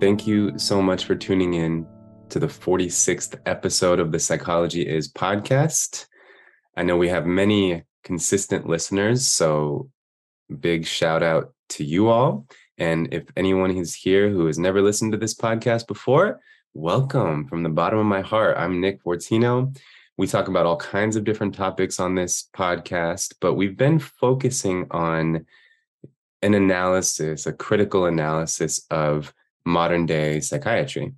Thank you so much for tuning in to the 46th episode of the Psychology Is podcast. I know we have many consistent listeners, so big shout out to you all. And if anyone is here who has never listened to this podcast before, welcome from the bottom of my heart. I'm Nick Fortino. We talk about all kinds of different topics on this podcast, but we've been focusing on an analysis, a critical analysis of modern day psychiatry.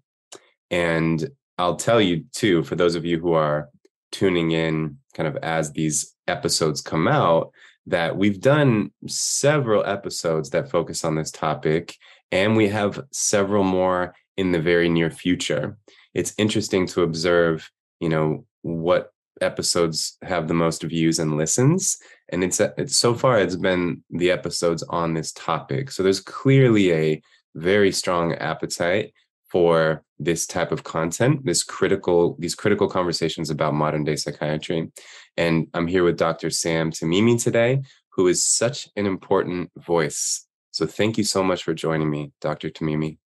And I'll tell you too, for those of you who are tuning in kind of as these episodes come out, that we've done several episodes that focus on this topic, and we have several more in the very near future. It's interesting to observe, you know, what episodes have the most views and listens and it's, it's so far it's been the episodes on this topic so there's clearly a very strong appetite for this type of content this critical these critical conversations about modern day psychiatry. And i'm here with dr sam timimi today who is such an important voice. So thank you so much for joining me dr timimi.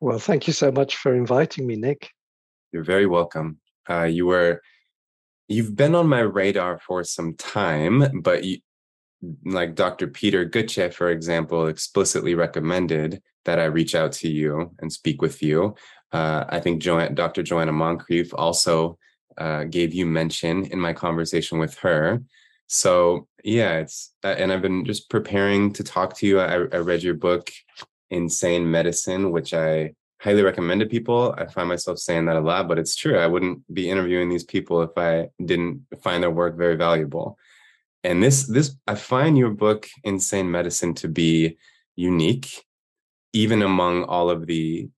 Well thank you so much for inviting me nick. You're very welcome. Uh, you were you've been on my radar for some time, but you, like Dr. Peter Gøtzsche, for example, explicitly recommended that I reach out to you and speak with you. Uh, I think jo- Dr. Joanna Moncrieff also uh, gave you mention in my conversation with her. So yeah, it's uh, and I've been just preparing to talk to you. I, I read your book, Insane Medicine, which I highly recommend to people. I find myself saying that a lot, but it's true. I wouldn't be interviewing these people if I didn't find their work very valuable. And this this I find your book Insane Medicine to be unique, even among all of the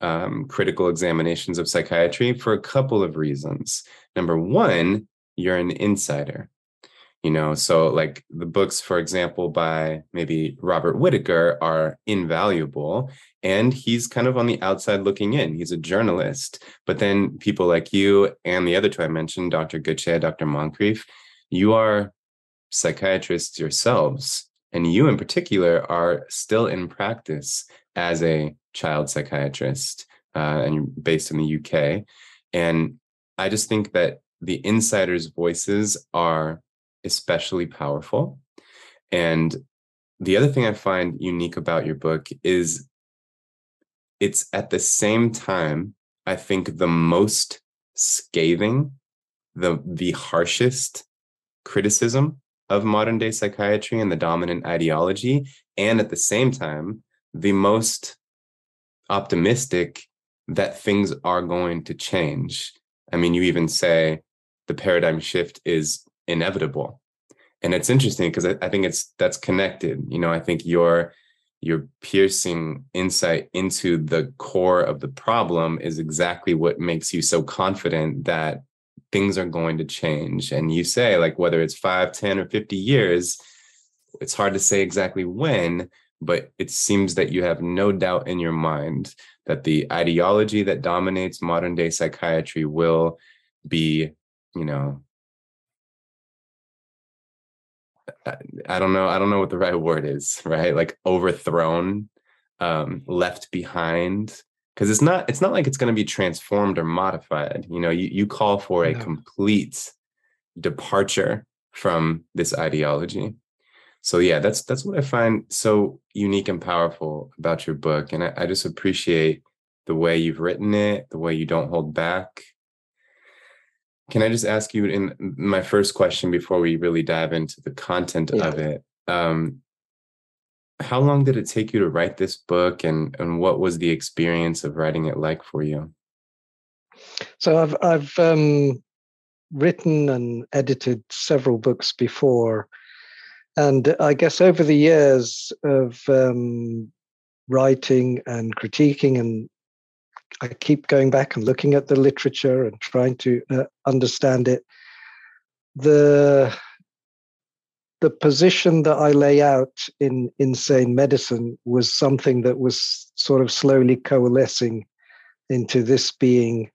um, critical examinations of psychiatry for a couple of reasons. Number one, you're an insider you know so like the books for example by maybe robert whitaker are invaluable and he's kind of on the outside looking in he's a journalist but then people like you and the other two i mentioned dr Gøtzsche, dr moncrieff you are psychiatrists yourselves and you in particular are still in practice as a child psychiatrist uh, and based in the uk and i just think that the insiders voices are especially powerful. And the other thing I find unique about your book is it's at the same time, I think, the most scathing, the, the harshest criticism of modern day psychiatry and the dominant ideology. And at the same time, the most optimistic that things are going to change. I mean, you even say the paradigm shift is inevitable and it's interesting because I, I, think it's that's connected you know i think your your piercing insight into the core of the problem is exactly what makes you so confident that things are going to change and you say like whether it's 5 10 or 50 years it's hard to say exactly when but it seems that you have no doubt in your mind that the ideology that dominates modern day psychiatry will be you know I don't know. I don't know what the right word is, right? Like overthrown, um, left behind. Because it's not. It's not like it's going to be transformed or modified. You know, you you call for a no. complete departure from this ideology. So yeah, that's that's what I find so unique and powerful about your book, and I, I just appreciate the way you've written it, the way you don't hold back, can I just ask you in my first question before we really dive into the content yeah. of it? Um, how long did it take you to write this book and, and what was the experience of writing it like for you? So I've, I've um, written and edited several books before. And I guess over the years of um, writing and critiquing and I keep going back and looking at the literature and trying to uh, understand it. The the position that I lay out in insane medicine was something that was sort of slowly coalescing into this being.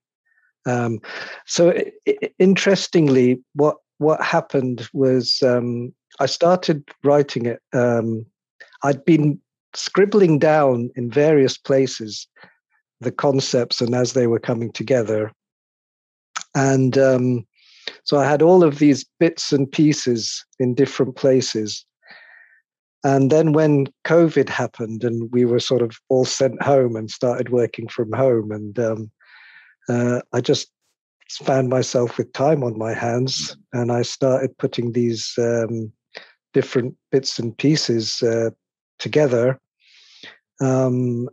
Um, so it, interestingly, what what happened was um, I started writing it. Um, I'd been scribbling down in various places the concepts and as they were coming together. And um, so I had all of these bits and pieces in different places. And then when COVID happened and we were sort of all sent home and started working from home, and um, uh, I just found myself with time on my hands and I started putting these um, different bits and pieces uh, together. Um,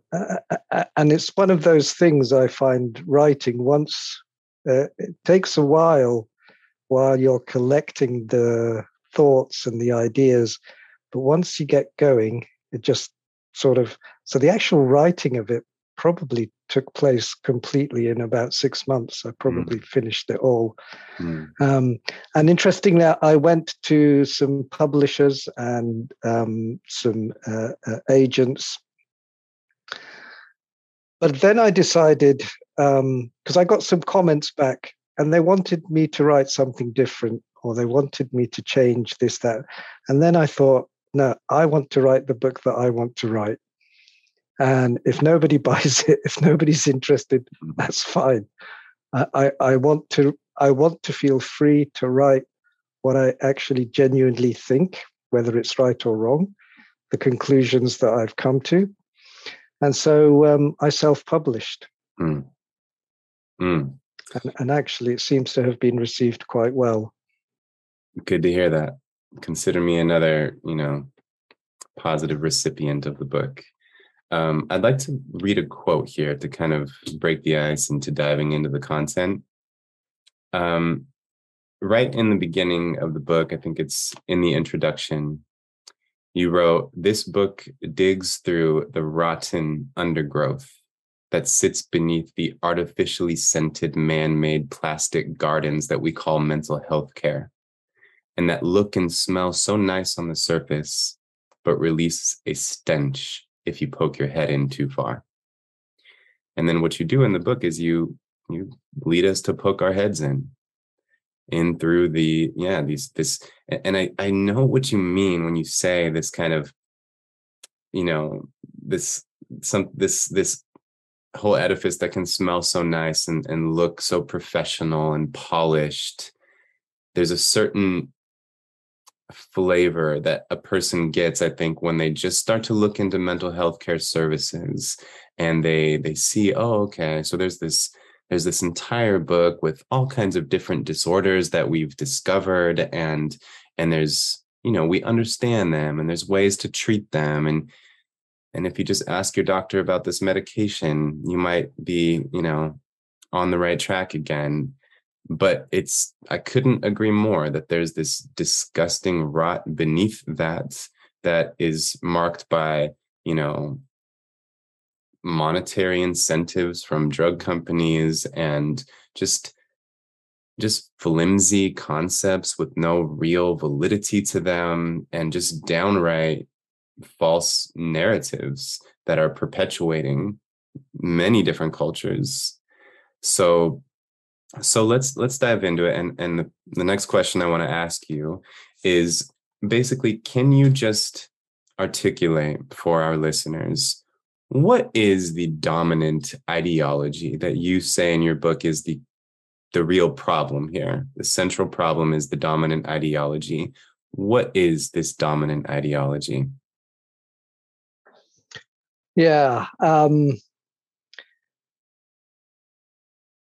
and it's one of those things I find writing once, uh, it takes a while while you're collecting the thoughts and the ideas. But once you get going, it just sort of, so the actual writing of it probably took place completely in about six months. I probably mm. finished it all. Mm. Um, and interestingly, I went to some publishers and um, some uh, uh, agents. But then I decided, because um, I got some comments back, and they wanted me to write something different, or they wanted me to change this, that. And then I thought, no, I want to write the book that I want to write. And if nobody buys it, if nobody's interested, mm-hmm. that's fine. I, I, I want to I want to feel free to write what I actually genuinely think, whether it's right or wrong, the conclusions that I've come to. And so um, I self published. Mm. Mm. And, and actually, it seems to have been received quite well. Good to hear that. Consider me another, you know, positive recipient of the book. Um, I'd like to read a quote here to kind of break the ice into diving into the content. Um, right in the beginning of the book, I think it's in the introduction, you wrote, This book digs through the rotten undergrowth that sits beneath the artificially scented man made plastic gardens that we call mental health care, and that look and smell so nice on the surface, but release a stench if you poke your head in too far. And then what you do in the book is you you lead us to poke our heads in in through the yeah these this and I I know what you mean when you say this kind of you know this some this this whole edifice that can smell so nice and, and look so professional and polished there's a certain flavor that a person gets i think when they just start to look into mental health care services and they they see oh okay so there's this there's this entire book with all kinds of different disorders that we've discovered and and there's you know we understand them and there's ways to treat them and and if you just ask your doctor about this medication you might be you know on the right track again. But it's i couldn't agree more that there's this disgusting rot beneath that that is marked by you know monetary incentives from drug companies and just just flimsy concepts with no real validity to them and just downright false narratives that are perpetuating many different cultures. So so let's let's dive into it. And and the, the next question i want to ask you is basically can you just articulate for our listeners what is the dominant ideology that you say in your book is the the real problem here? The central problem is the dominant ideology. What is this dominant ideology yeah um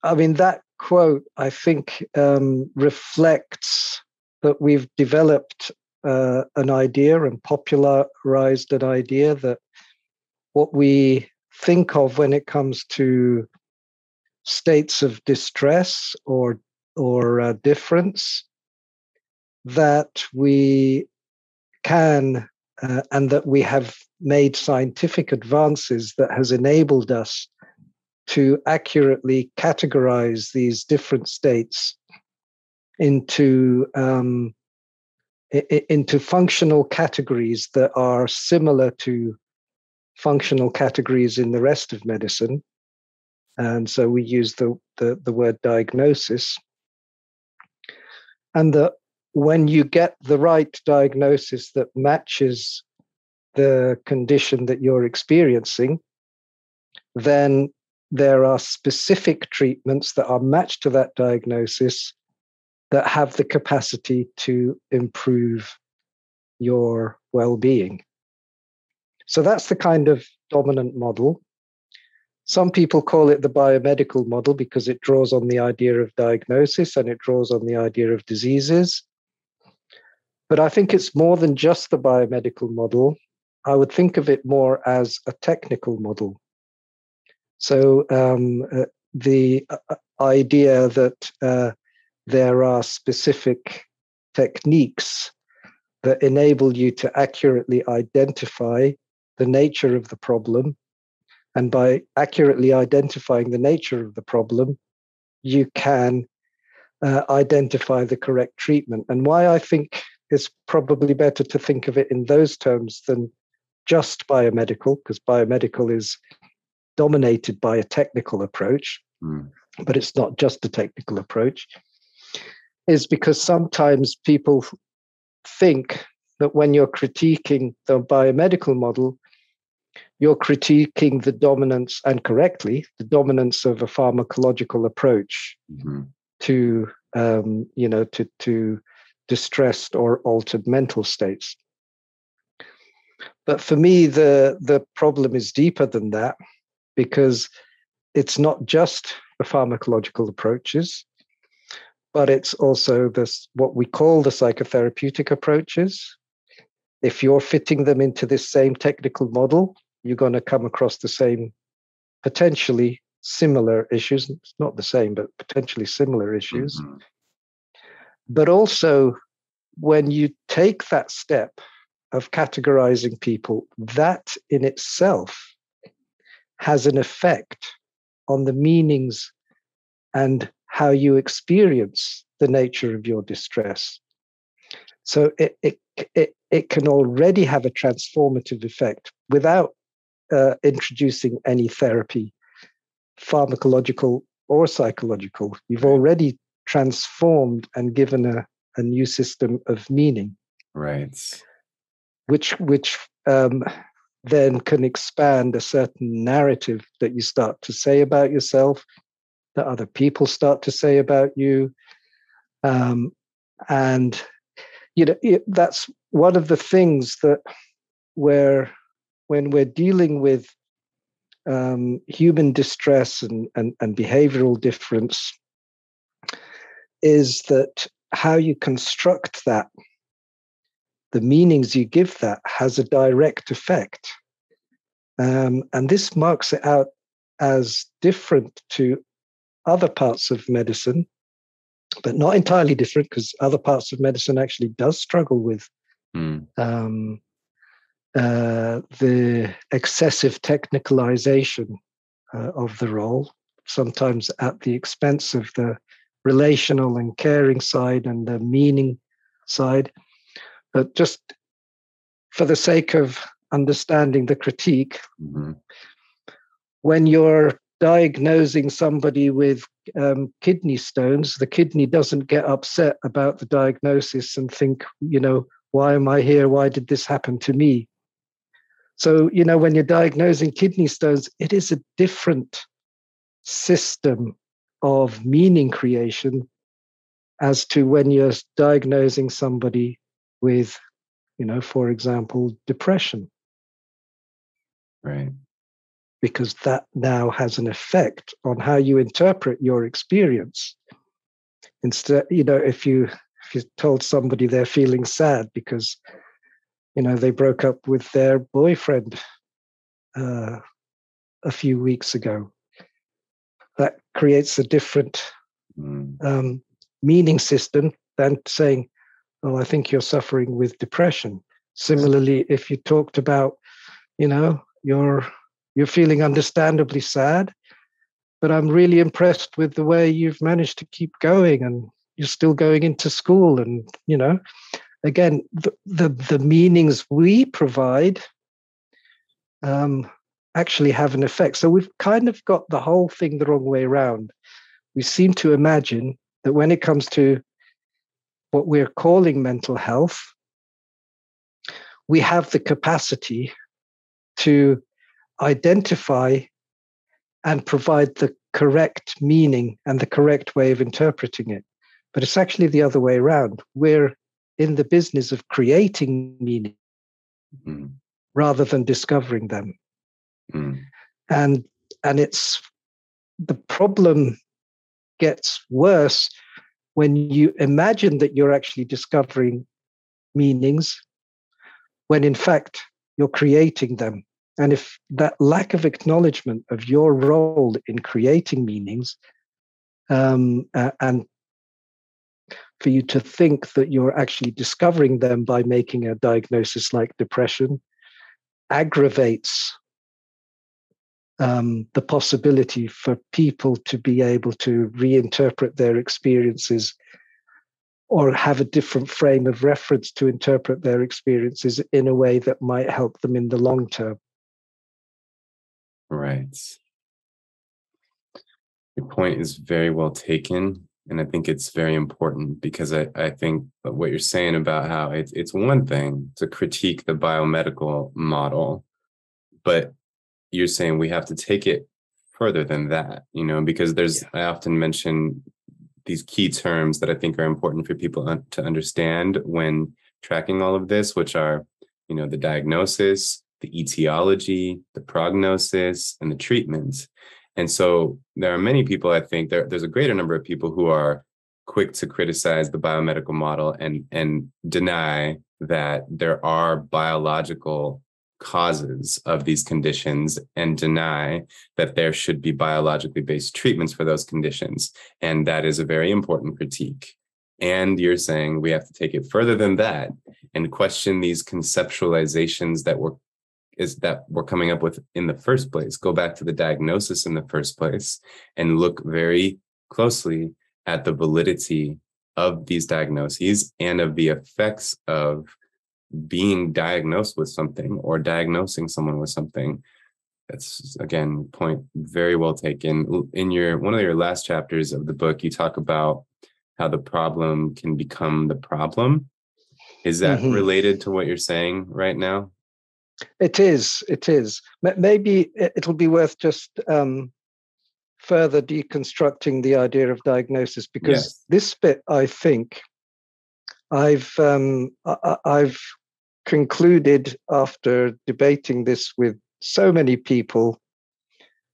i mean that quote, I think, um, reflects that we've developed uh, an idea and popularized an idea that what we think of when it comes to states of distress or or uh, difference that we can uh, and that we have made scientific advances that has enabled us to accurately categorize these different states into um, into functional categories that are similar to functional categories in the rest of medicine. And so we use the, the, the word diagnosis. And that when you get the right diagnosis that matches the condition that you're experiencing, then there are specific treatments that are matched to that diagnosis that have the capacity to improve your well being. So that's the kind of dominant model. Some people call it the biomedical model because it draws on the idea of diagnosis and it draws on the idea of diseases. But I think it's more than just the biomedical model. I would think of it more as a technical model. So um, uh, the uh, idea that uh, there are specific techniques that enable you to accurately identify the nature of the problem. And by accurately identifying the nature of the problem, you can uh, identify the correct treatment. And why I think it's probably better to think of it in those terms than just biomedical, because biomedical is dominated by a technical approach, mm. but it's not just a technical approach, is because sometimes people think that when you're critiquing the biomedical model, you're critiquing the dominance, and correctly, the dominance of a pharmacological approach mm-hmm. to, um, you know, to to distressed or altered mental states. But for me, the the problem is deeper than that because it's not just the pharmacological approaches but it's also this what we call the psychotherapeutic approaches. If you're fitting them into this same technical model, you're going to come across the same potentially similar issues. It's not the same, but potentially similar issues. Mm-hmm. But also, when you take that step of categorizing people, that in itself has an effect on the meanings and how you experience the nature of your distress. So it, it, it, it can already have a transformative effect without uh, introducing any therapy, pharmacological or psychological. You've already transformed and given a, a new system of meaning. Right. Which, which um, then can expand a certain narrative that you start to say about yourself, that other people start to say about you. Um, and you know it, that's one of the things that where when we're dealing with um, human distress and, and, and behavioral difference is that how you construct that the meanings you give that has a direct effect um, and this marks it out as different to other parts of medicine, but not entirely different because other parts of medicine actually does struggle with mm. um, uh, the excessive technicalization uh, of the role, sometimes at the expense of the relational and caring side and the meaning side. But just for the sake of understanding the critique, mm-hmm. when you're diagnosing somebody with um, kidney stones, the kidney doesn't get upset about the diagnosis and think, you know, why am I here? Why did this happen to me? So, you know, when you're diagnosing kidney stones, it is a different system of meaning creation as to when you're diagnosing somebody with, you know, for example, depression. Right because that now has an effect on how you interpret your experience. Instead, you know, if you if you told somebody they're feeling sad because you know they broke up with their boyfriend uh, a few weeks ago, creates a different mm. um, meaning system than saying, "Oh, I think you're suffering with depression." Similarly, if you talked about, you know, you're you're feeling understandably sad, but I'm really impressed with the way you've managed to keep going and you're still going into school. And, you know, again, the, the, the meanings we provide um, actually have an effect. So we've kind of got the whole thing the wrong way around. We seem to imagine that when it comes to what we're calling mental health, we have the capacity to identify and provide the correct meaning and the correct way of interpreting it. But it's actually the other way around. We're in the business of creating meaning mm. rather than discovering them. Mm. And and it's the problem gets worse when you imagine that you're actually discovering meanings when in fact you're creating them. And if that lack of acknowledgement of your role in creating meanings um, uh, and for you to think that you're actually discovering them by making a diagnosis like depression aggravates um, the possibility for people to be able to reinterpret their experiences or have a different frame of reference to interpret their experiences in a way that might help them in the long term. Right. Your point is very well taken. And I think it's very important because I, I think what you're saying about how it's, it's one thing to critique the biomedical model, but you're saying we have to take it further than that, you know, because there's, yeah. I often mention these key terms that I think are important for people to understand when tracking all of this, which are, you know, the diagnosis, the etiology, the prognosis, and the treatment. And so there are many people, I think there, there's a greater number of people who are quick to criticize the biomedical model and, and deny that there are biological causes of these conditions and deny that there should be biologically based treatments for those conditions. And that is a very important critique. And you're saying we have to take it further than that and question these conceptualizations that were is that we're coming up with in the first place. Go back to the diagnosis in the first place and look very closely at the validity of these diagnoses and of the effects of being diagnosed with something or diagnosing someone with something. That's again point very well taken. In your one of your last chapters of the book, you talk about how the problem can become the problem. Is that mm-hmm. related to what you're saying right now? It is. It is. Maybe it'll be worth just um, further deconstructing the idea of diagnosis because yes. this bit, I think, I've um, I, I've concluded after debating this with so many people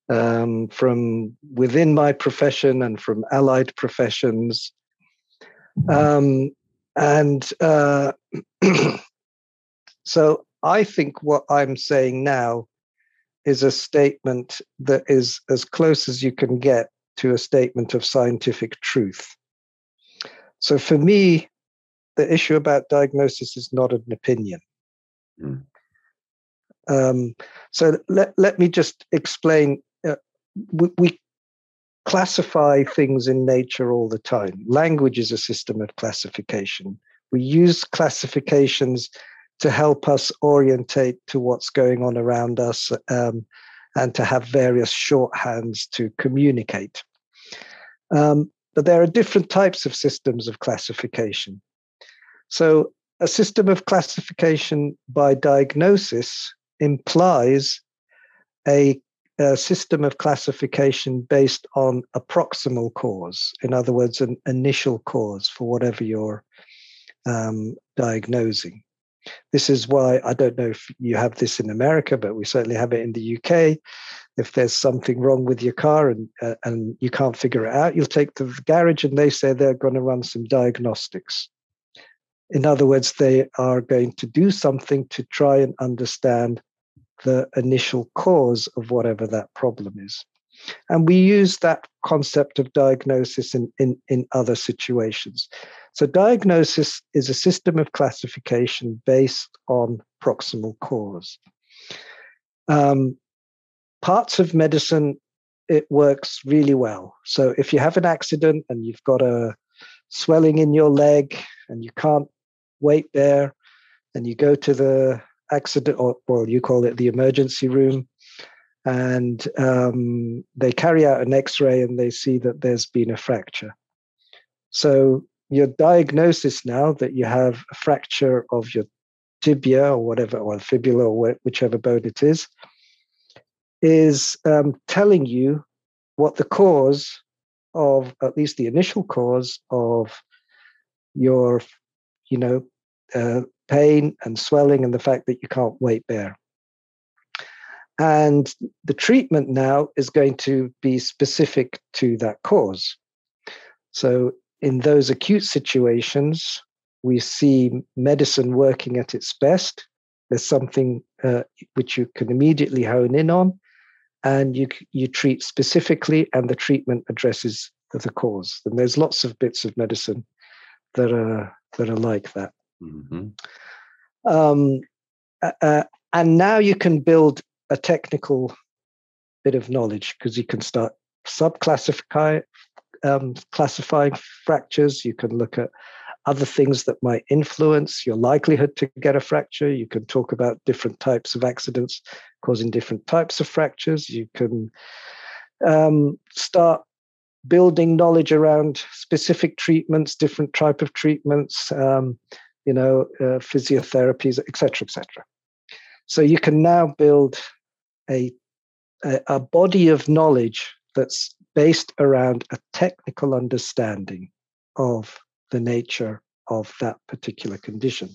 um, from within my profession and from allied professions. Um, and uh, so I think what I'm saying now is a statement that is as close as you can get to a statement of scientific truth. So for me, the issue about diagnosis is not an opinion. Mm. Um, so let, let me just explain. Uh, we, we classify things in nature all the time. Language is a system of classification. We use classifications to help us orientate to what's going on around us um, and to have various shorthands to communicate. Um, but there are different types of systems of classification. So, a system of classification by diagnosis implies a, a, system of classification based on a proximal cause, in other words, an initial cause for whatever you're um, diagnosing. This is why I don't know if you have this in America, but we certainly have it in the UK. If there's something wrong with your car and uh, and you can't figure it out, you'll take to the garage and they say they're going to run some diagnostics. In other words, they are going to do something to try and understand the initial cause of whatever that problem is. And we use that concept of diagnosis in, in, in other situations. So, diagnosis is a system of classification based on proximal cause. Um, parts of medicine, it works really well. So, if you have an accident and you've got a swelling in your leg and you can't wait there, and you go to the accident, or well, you call it the emergency room, and um, they carry out an x ray and they see that there's been a fracture. So, your diagnosis now that you have a fracture of your tibia or whatever, or fibula or whichever bone it is, is um, telling you what the cause of, at least the initial cause of your, you know, uh, pain and swelling and the fact that you can't weight bear. And the treatment now is going to be specific to that cause. So, in those acute situations, we see medicine working at its best. There's something uh, which you can immediately hone in on, and you you treat specifically, and the treatment addresses the cause. And there's lots of bits of medicine that are that are like that. Mm-hmm. Um, uh, and now you can build a technical bit of knowledge because you can start subclassify um, classifying fractures. You can look at other things that might influence your likelihood to get a fracture. You can talk about different types of accidents causing different types of fractures. You can um, start building knowledge around specific treatments, different type of treatments, um, you know, uh, physiotherapies, etc., etc. So you can now build a, a, a body of knowledge that's based around a technical understanding of the nature of that particular condition.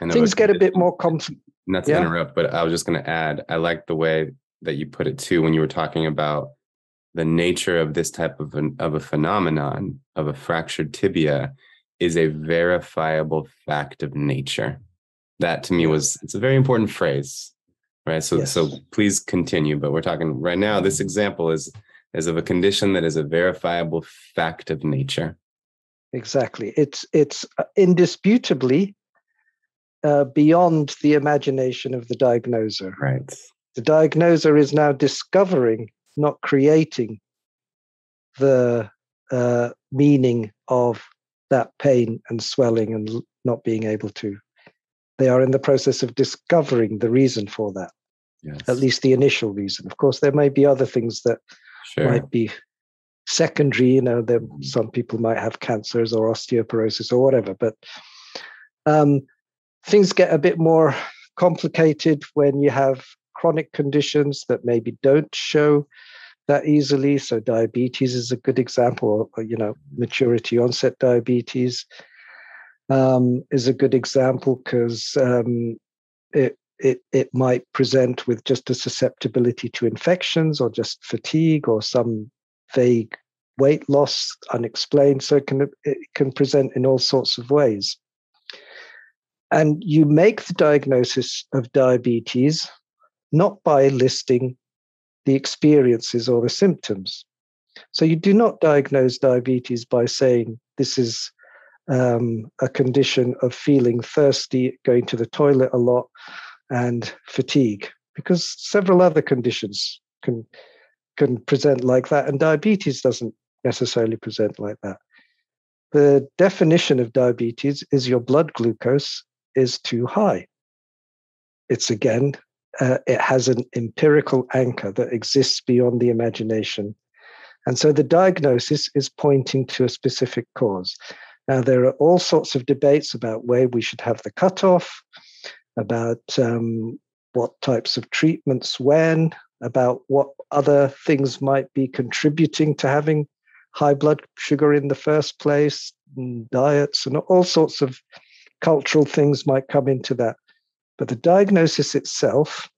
And Things get a bit more complex. Not to yeah? interrupt, but I was just going to add, I like the way that you put it too when you were talking about the nature of this type of an, of a phenomenon of a fractured tibia is a verifiable fact of nature. That to me was it's a very important phrase, right? So yes. so please continue. But we're talking right now. This example is is of a condition that is a verifiable fact of nature. Exactly. It's it's uh, indisputably uh, beyond the imagination of the diagnoser. Right. The diagnoser is now discovering, not creating, the uh, meaning of that pain and swelling and not being able to. They are in the process of discovering the reason for that. Yes. At least the initial reason. Of course, there may be other things that sure. might be secondary. You know, there, some people might have cancers or osteoporosis or whatever, but um, things get a bit more complicated when you have chronic conditions that maybe don't show that easily. So diabetes is a good example, or, you know, maturity onset diabetes um, is a good example because um, it it, it might present with just a susceptibility to infections or just fatigue or some vague weight loss unexplained so it can it can present in all sorts of ways and you make the diagnosis of diabetes not by listing the experiences or the symptoms. So you do not diagnose diabetes by saying this is um, a condition of feeling thirsty going to the toilet a lot and fatigue. Because several other conditions can can present like that and diabetes doesn't necessarily present like that. The definition of diabetes is your blood glucose is too high. It's again uh, it has an empirical anchor that exists beyond the imagination and so the diagnosis is pointing to a specific cause now there are all sorts of debates about where we should have the cutoff about um, what types of treatments when, about what other things might be contributing to having high blood sugar in the first place, and diets, and all sorts of cultural things might come into that. But the diagnosis itself,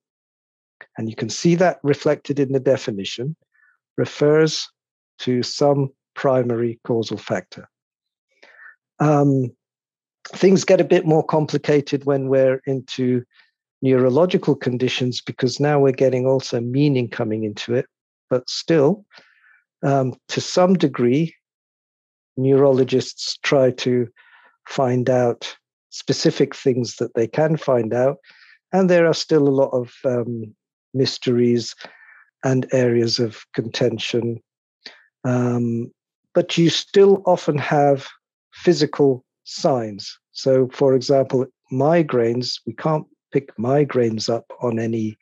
and you can see that reflected in the definition, refers to some primary causal factor. Um, things get a bit more complicated when we're into neurological conditions because now we're getting also meaning coming into it. But still, um, to some degree, neurologists try to find out specific things that they can find out. And there are still a lot of um, mysteries and areas of contention. Um, but you still often have physical signs. So, for example, migraines, we can't pick migraines up on any,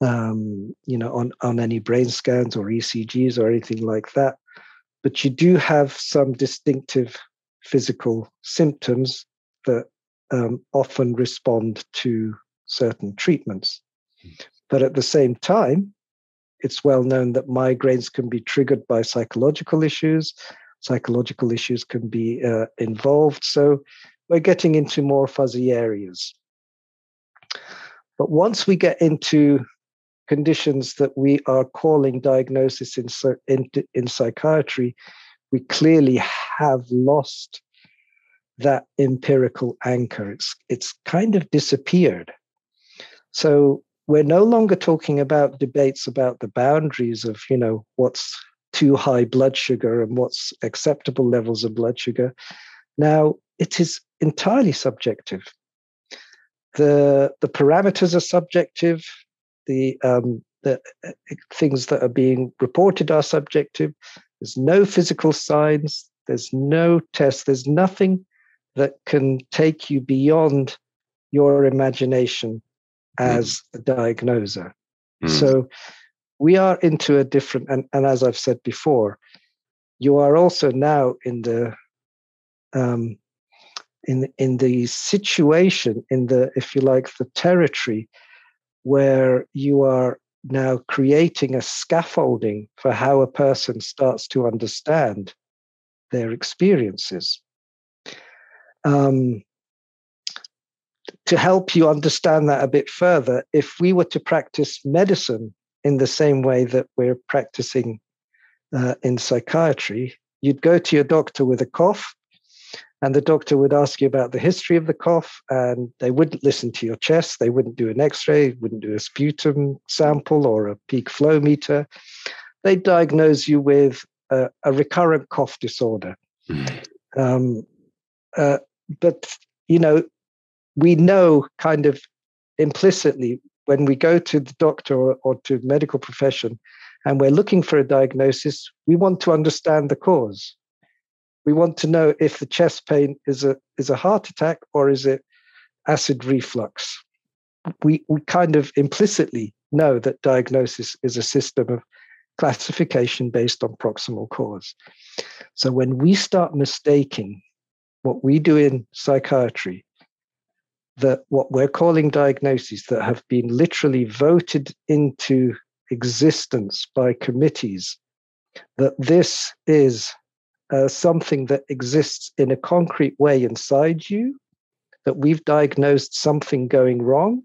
um, you know, on, on any brain scans or ECGs or anything like that. But you do have some distinctive physical symptoms that um, often respond to certain treatments. But at the same time, it's well known that migraines can be triggered by psychological issues. Psychological issues can be uh, involved. So we're getting into more fuzzy areas. But once we get into conditions that we are calling diagnosis in, in, in psychiatry, we clearly have lost that empirical anchor. It's, it's kind of disappeared. So we're no longer talking about debates about the boundaries of, you know, what's too high blood sugar and what's acceptable levels of blood sugar. Now it is entirely subjective. The, the parameters are subjective. The, um, the uh, things that are being reported are subjective. There's no physical signs. There's no test. There's nothing that can take you beyond your imagination as mm. a diagnoser. Mm. So we are into a different, and, and as I've said before, you are also now in the um, in in the situation, in the if you like, the territory where you are now creating a scaffolding for how a person starts to understand their experiences. Um, to help you understand that a bit further, if we were to practice medicine in the same way that we're practicing uh, in psychiatry, you'd go to your doctor with a cough, and the doctor would ask you about the history of the cough, and they wouldn't listen to your chest. They wouldn't do an x ray, wouldn't do a sputum sample or a peak flow meter. They'd diagnose you with a, a recurrent cough disorder. Mm. Um, uh, but, you know, we know kind of implicitly when we go to the doctor or, or to medical profession and we're looking for a diagnosis, we want to understand the cause. We want to know if the chest pain is a is a heart attack or is it acid reflux. We we kind of implicitly know that diagnosis is a system of classification based on proximal cause. So when we start mistaking what we do in psychiatry that what we're calling diagnoses that have been literally voted into existence by committees, that this is uh, something that exists in a concrete way inside you, that we've diagnosed something going wrong,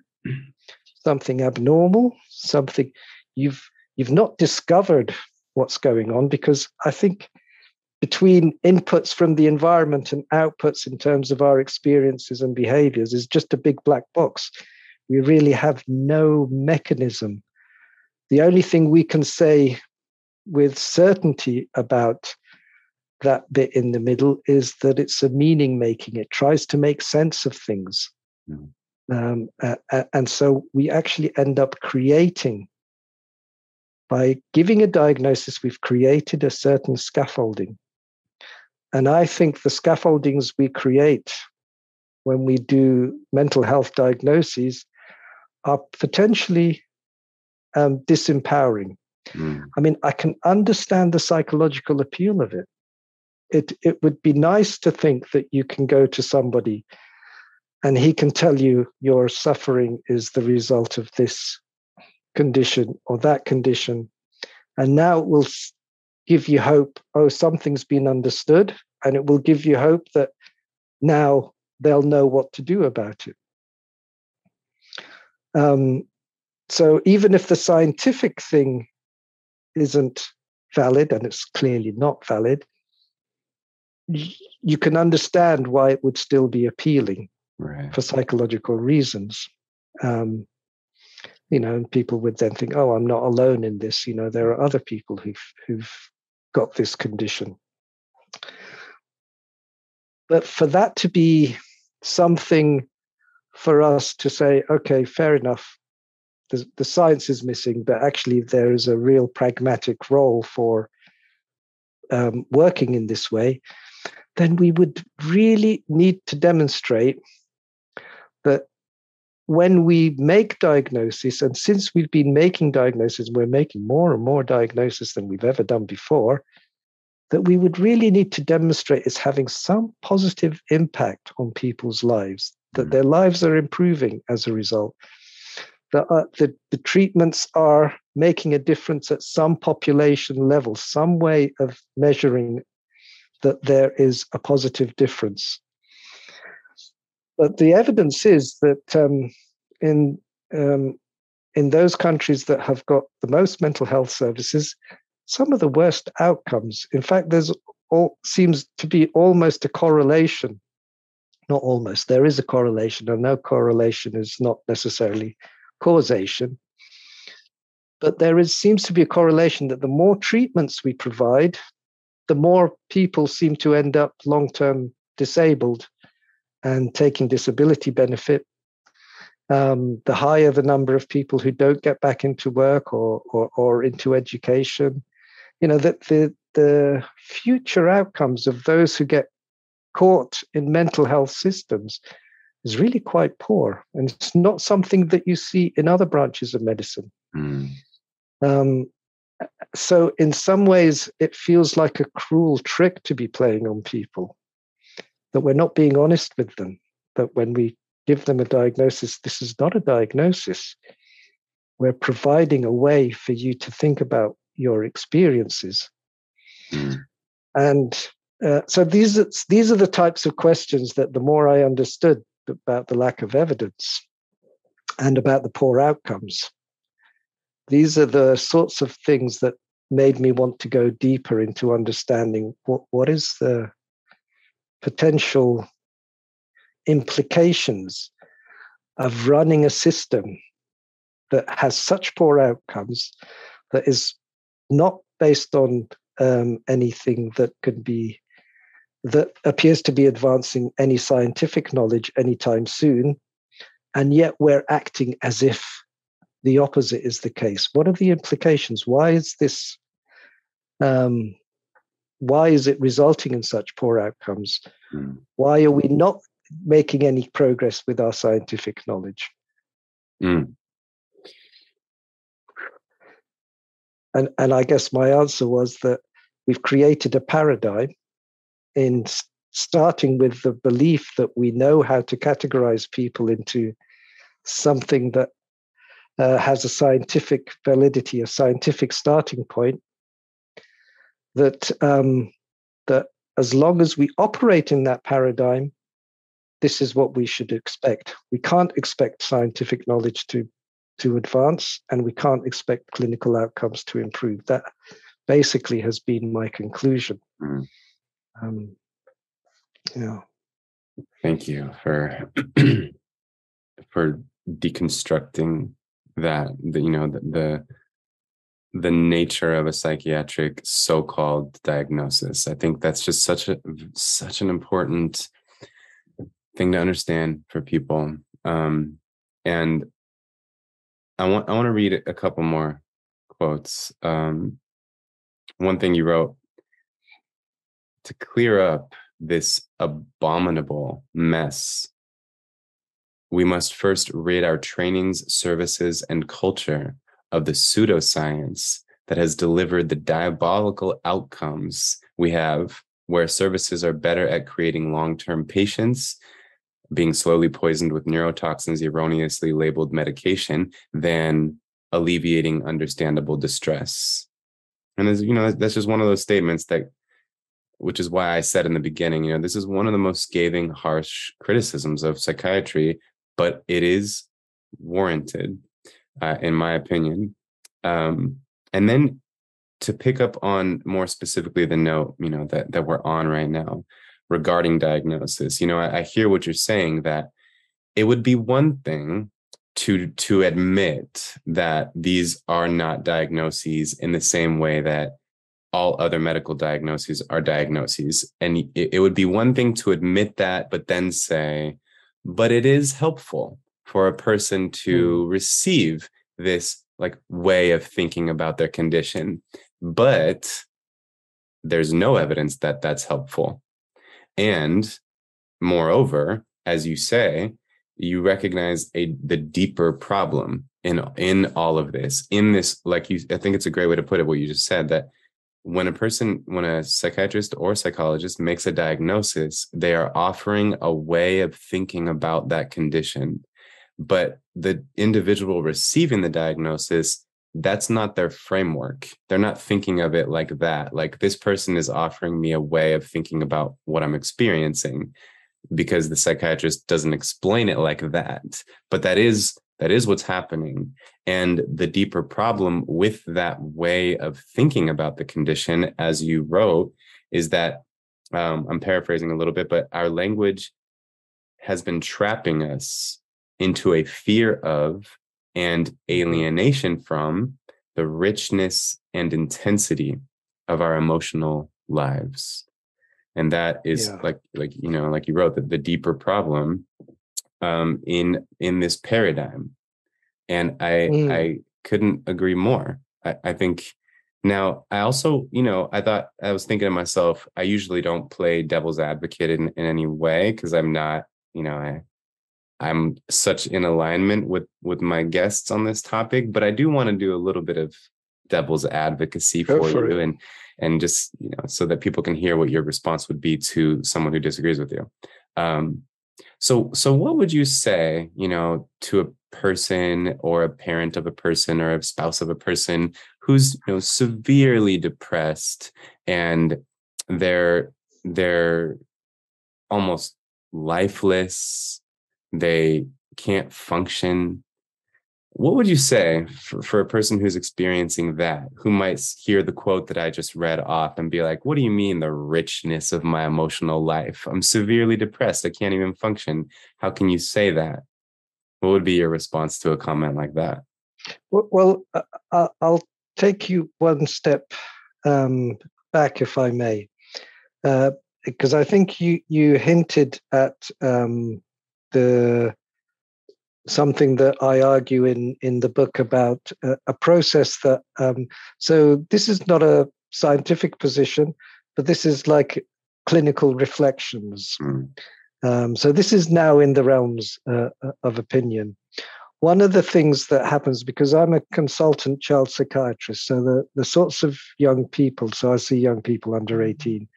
something abnormal, something you've you've not discovered what's going on because I think between inputs from the environment and outputs in terms of our experiences and behaviors is just a big black box. We really have no mechanism. The only thing we can say with certainty about that bit in the middle is that it's a meaning making. It tries to make sense of things. Mm. Um, uh, and so we actually end up creating, by giving a diagnosis, we've created a certain scaffolding and I think the scaffoldings we create when we do mental health diagnoses are potentially um, disempowering. Mm. I mean, I can understand the psychological appeal of it. It it would be nice to think that you can go to somebody and he can tell you your suffering is the result of this condition or that condition. And now it will give you hope oh something's been understood and it will give you hope that now they'll know what to do about it um, so even if the scientific thing isn't valid and it's clearly not valid you can understand why it would still be appealing right. for psychological reasons um, you know, and people would then think, "Oh, I'm not alone in this." You know, there are other people who've who've got this condition. But for that to be something for us to say, okay, fair enough, the, the science is missing, but actually there is a real pragmatic role for um, working in this way, then we would really need to demonstrate that when we make diagnosis, and since we've been making diagnosis, we're making more and more diagnosis than we've ever done before, that we would really need to demonstrate is having some positive impact on people's lives. that mm. their lives are improving as a result. The, uh, the, the treatments are making a difference at some population level, some way of measuring that there is a positive difference. But the evidence is that um, in um, in those countries that have got the most mental health services, some of the worst outcomes. In fact, there's all seems to be almost a correlation. Not almost, there is a correlation, and no correlation is not necessarily causation. But there is seems to be a correlation that the more treatments we provide, the more people seem to end up long-term disabled and taking disability benefit um, the higher the number of people who don't get back into work or, or, or into education, you know, that the, the future outcomes of those who get caught in mental health systems is really quite poor. And it's not something that you see in other branches of medicine. Mm. Um, so, in some ways, it feels like a cruel trick to be playing on people, that we're not being honest with them, that when we give them a diagnosis. This is not a diagnosis. We're providing a way for you to think about your experiences. Mm. And uh, so these are, these are the types of questions that the more I understood about the lack of evidence and about the poor outcomes, these are the sorts of things that made me want to go deeper into understanding what, what is the potential implications of running a system that has such poor outcomes that is not based on um, anything that could be that appears to be advancing any scientific knowledge anytime soon and yet we're acting as if the opposite is the case. What are the implications? Why is this um, why is it resulting in such poor outcomes mm. why are we not making any progress with our scientific knowledge. Mm. And, and I guess my answer was that we've created a paradigm in starting with the belief that we know how to categorize people into something that uh, has a scientific validity, a scientific starting point. That um, that as long as we operate in that paradigm, this is what we should expect. We can't expect scientific knowledge to to advance, and we can't expect clinical outcomes to improve. That basically has been my conclusion. Mm. Um, yeah. Thank you for for deconstructing that. The, you know the, the the nature of a psychiatric so-called diagnosis. I think that's just such a such an important thing to understand for people. Um, and I want I want to read a couple more quotes. Um, one thing you wrote to clear up this abominable mess. We must first rid our trainings, services, and culture of the pseudoscience that has delivered the diabolical outcomes we have, where services are better at creating long term patients being slowly poisoned with neurotoxins erroneously labeled medication than alleviating understandable distress. And as you know, that's just one of those statements that, which is why I said in the beginning, you know, this is one of the most scathing, harsh criticisms of psychiatry, but it is warranted, uh, in my opinion. Um, and then to pick up on more specifically the note, you know, that that we're on right now, regarding diagnosis. You know, I, I hear what you're saying that it would be one thing to to admit that these are not diagnoses in the same way that all other medical diagnoses are diagnoses and it, it, would be one thing to admit that but then say but it is helpful for a person to mm. receive this like way of thinking about their condition but there's no evidence that that's helpful and moreover, as you say, you recognize a the deeper problem in in all of this. In this, like you, I think it's a great way to put it. What you just said that when a person, when a psychiatrist or psychologist makes a diagnosis, they are offering a way of thinking about that condition. But the individual receiving the diagnosis, that's not their framework. They're not thinking of it like that. Like this person is offering me a way of thinking about what I'm experiencing because the psychiatrist doesn't explain it like that. But that is that is what's happening. And the deeper problem with that way of thinking about the condition, as you wrote, is that um, I'm paraphrasing a little bit, but our language has been trapping us into a fear of and alienation from the richness and intensity of our emotional lives and that is yeah. like like you know like you wrote that the deeper problem um, in in this paradigm, and I mm. I couldn't agree more. I, I think now I also you know I thought I was thinking to myself I usually don't play devil's advocate in, in any way because I'm not you know I I'm such in alignment with with my guests on this topic, but I do want to do a little bit of devil's advocacy for, for you it. and and just you know so that people can hear what your response would be to someone who disagrees with you um, so, so what would you say, you know, to a person or a parent of a person or a spouse of a person who's, you know, severely depressed and they're they're almost lifeless, they can't function, what would you say for, for a person who's experiencing that, who might hear the quote that I just read off and be like, What do you mean the richness of my emotional life? I'm severely depressed. I can't even function. How can you say that? What would be your response to a comment like that? Well, uh, I'll take you one step um, back, if I may, uh, because I think you you hinted at um, the something that I argue in in the book about uh, a process that. Um, so this is not a scientific position, but this is like clinical reflections. Mm. Um, so this is now in the realms uh, uh, of opinion. One of the things that happens because I'm a consultant child psychiatrist, so the the sorts of young people. So I see young people under hmm. 18.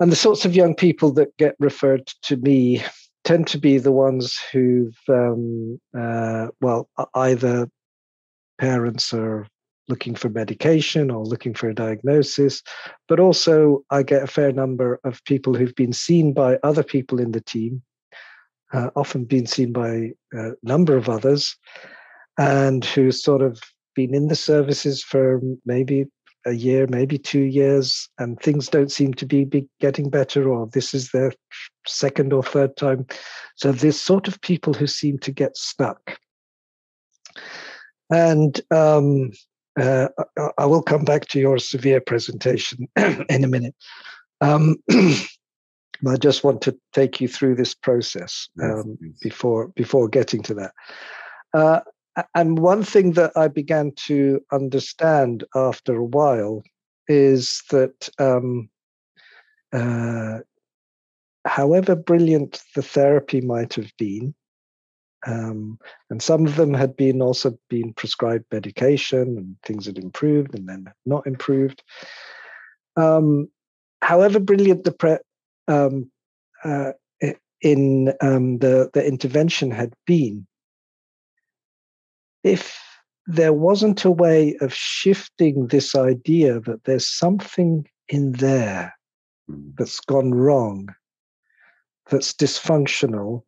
And the sorts of young people that get referred to me tend to be the ones who've, um, uh, well, either parents are looking for medication or looking for a diagnosis, but also I get a fair number of people who've been seen by other people in the team, uh, often been seen by a number of others, and who sort of been in the services for maybe a year, maybe two years, and things don't seem to be, be getting better, or this is their second or third time. So there's sort of people who seem to get stuck. And um, uh, I will come back to your severe presentation in a minute. Um, I just want to take you through this process um, before before getting to that. Uh, and one thing that I began to understand after a while is that um, uh, however brilliant the therapy might have been, um, and some of them had been also been prescribed medication and things had improved and then not improved. Um, however brilliant the pre- um, uh, in um, the the intervention had been, if there wasn't a way of shifting this idea that there's something in there hmm. that's gone wrong, that's dysfunctional,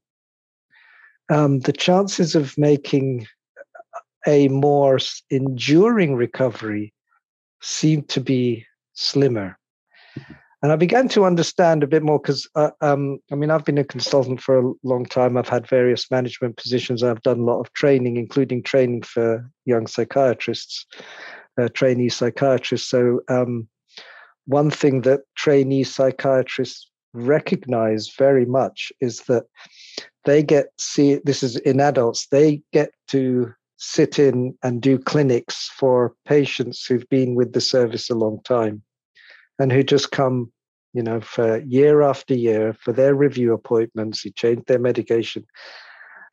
um, the chances of making a more enduring recovery seem to be slimmer. And I began to understand a bit more because, uh, um, I mean, I've been a consultant for a long time. I've had various management positions. I've done a lot of training, including training for young psychiatrists, uh, trainee psychiatrists. So, um, one thing that trainee psychiatrists recognize very much is that they get see this is in adults they get to sit in and do clinics for patients who've been with the service a long time and who just come, you know, for year after year for their review appointments. You change their medication.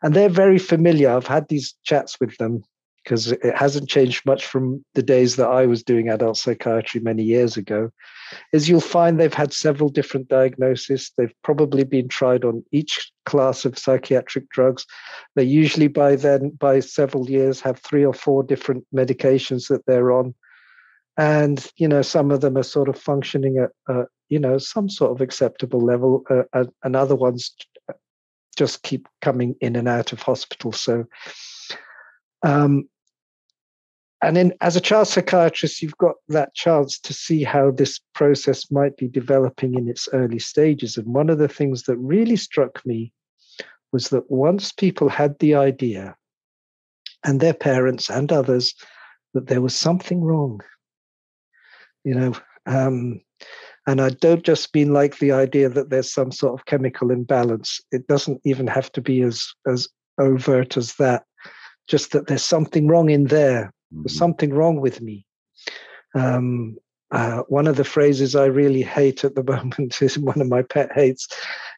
And they're very familiar. I've had these chats with them because it hasn't changed much from the days that I was doing adult psychiatry many years ago, is you'll find they've had several different diagnoses. They've probably been tried on each class of psychiatric drugs. They usually by then, by several years, have three or four different medications that they're on. And, you know, some of them are sort of functioning at, uh, you know, some sort of acceptable level, uh, and other ones just keep coming in and out of hospital. So, um, and then as a child psychiatrist, you've got that chance to see how this process might be developing in its early stages. And one of the things that really struck me was that once people had the idea, and their parents and others, that there was something wrong, you know, um, and I don't just mean like the idea that there's some sort of chemical imbalance. It doesn't even have to be as as overt as that. Just that there's something wrong in there there's mm-hmm. something wrong with me. Um, uh, one of the phrases I really hate at the moment is one of my pet hates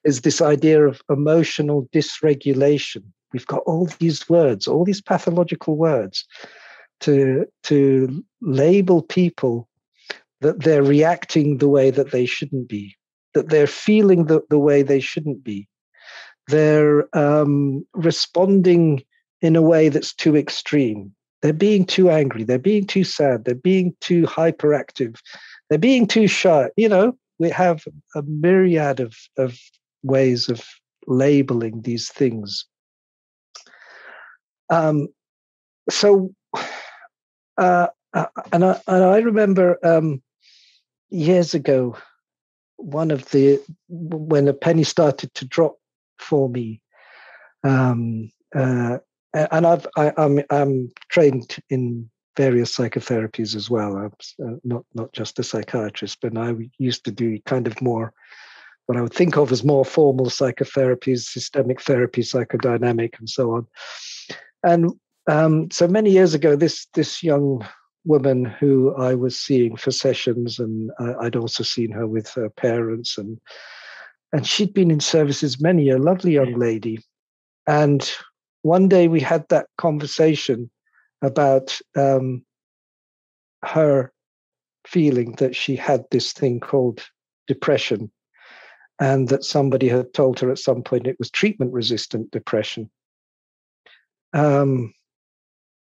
is this idea of emotional dysregulation. We've got all these words, all these pathological words to, to label people that they're reacting the way that they shouldn't be, that they're feeling the, the way they shouldn't be. They're um, responding in a way that's too extreme. They're being too angry. They're being too sad. They're being too hyperactive. They're being too shy. You know, we have a myriad of, of ways of labeling these things. Um, so, uh, uh, and, I, and I remember um, years ago, one of the when a penny started to drop for me, um, uh, and I've I, am I'm, I'm trained in various psychotherapies as well. I'm uh, not not just a psychiatrist, but I used to do kind of more what I would think of as more formal psychotherapies, systemic therapy, psychodynamic, and so on. And um, so many years ago, this this young woman who I was seeing for sessions, and I'd also seen her with her parents, and and she'd been in services many, a lovely young lady, and one day we had that conversation about um, her feeling that she had this thing called depression and that somebody had told her at some point it was treatment resistant depression. Um,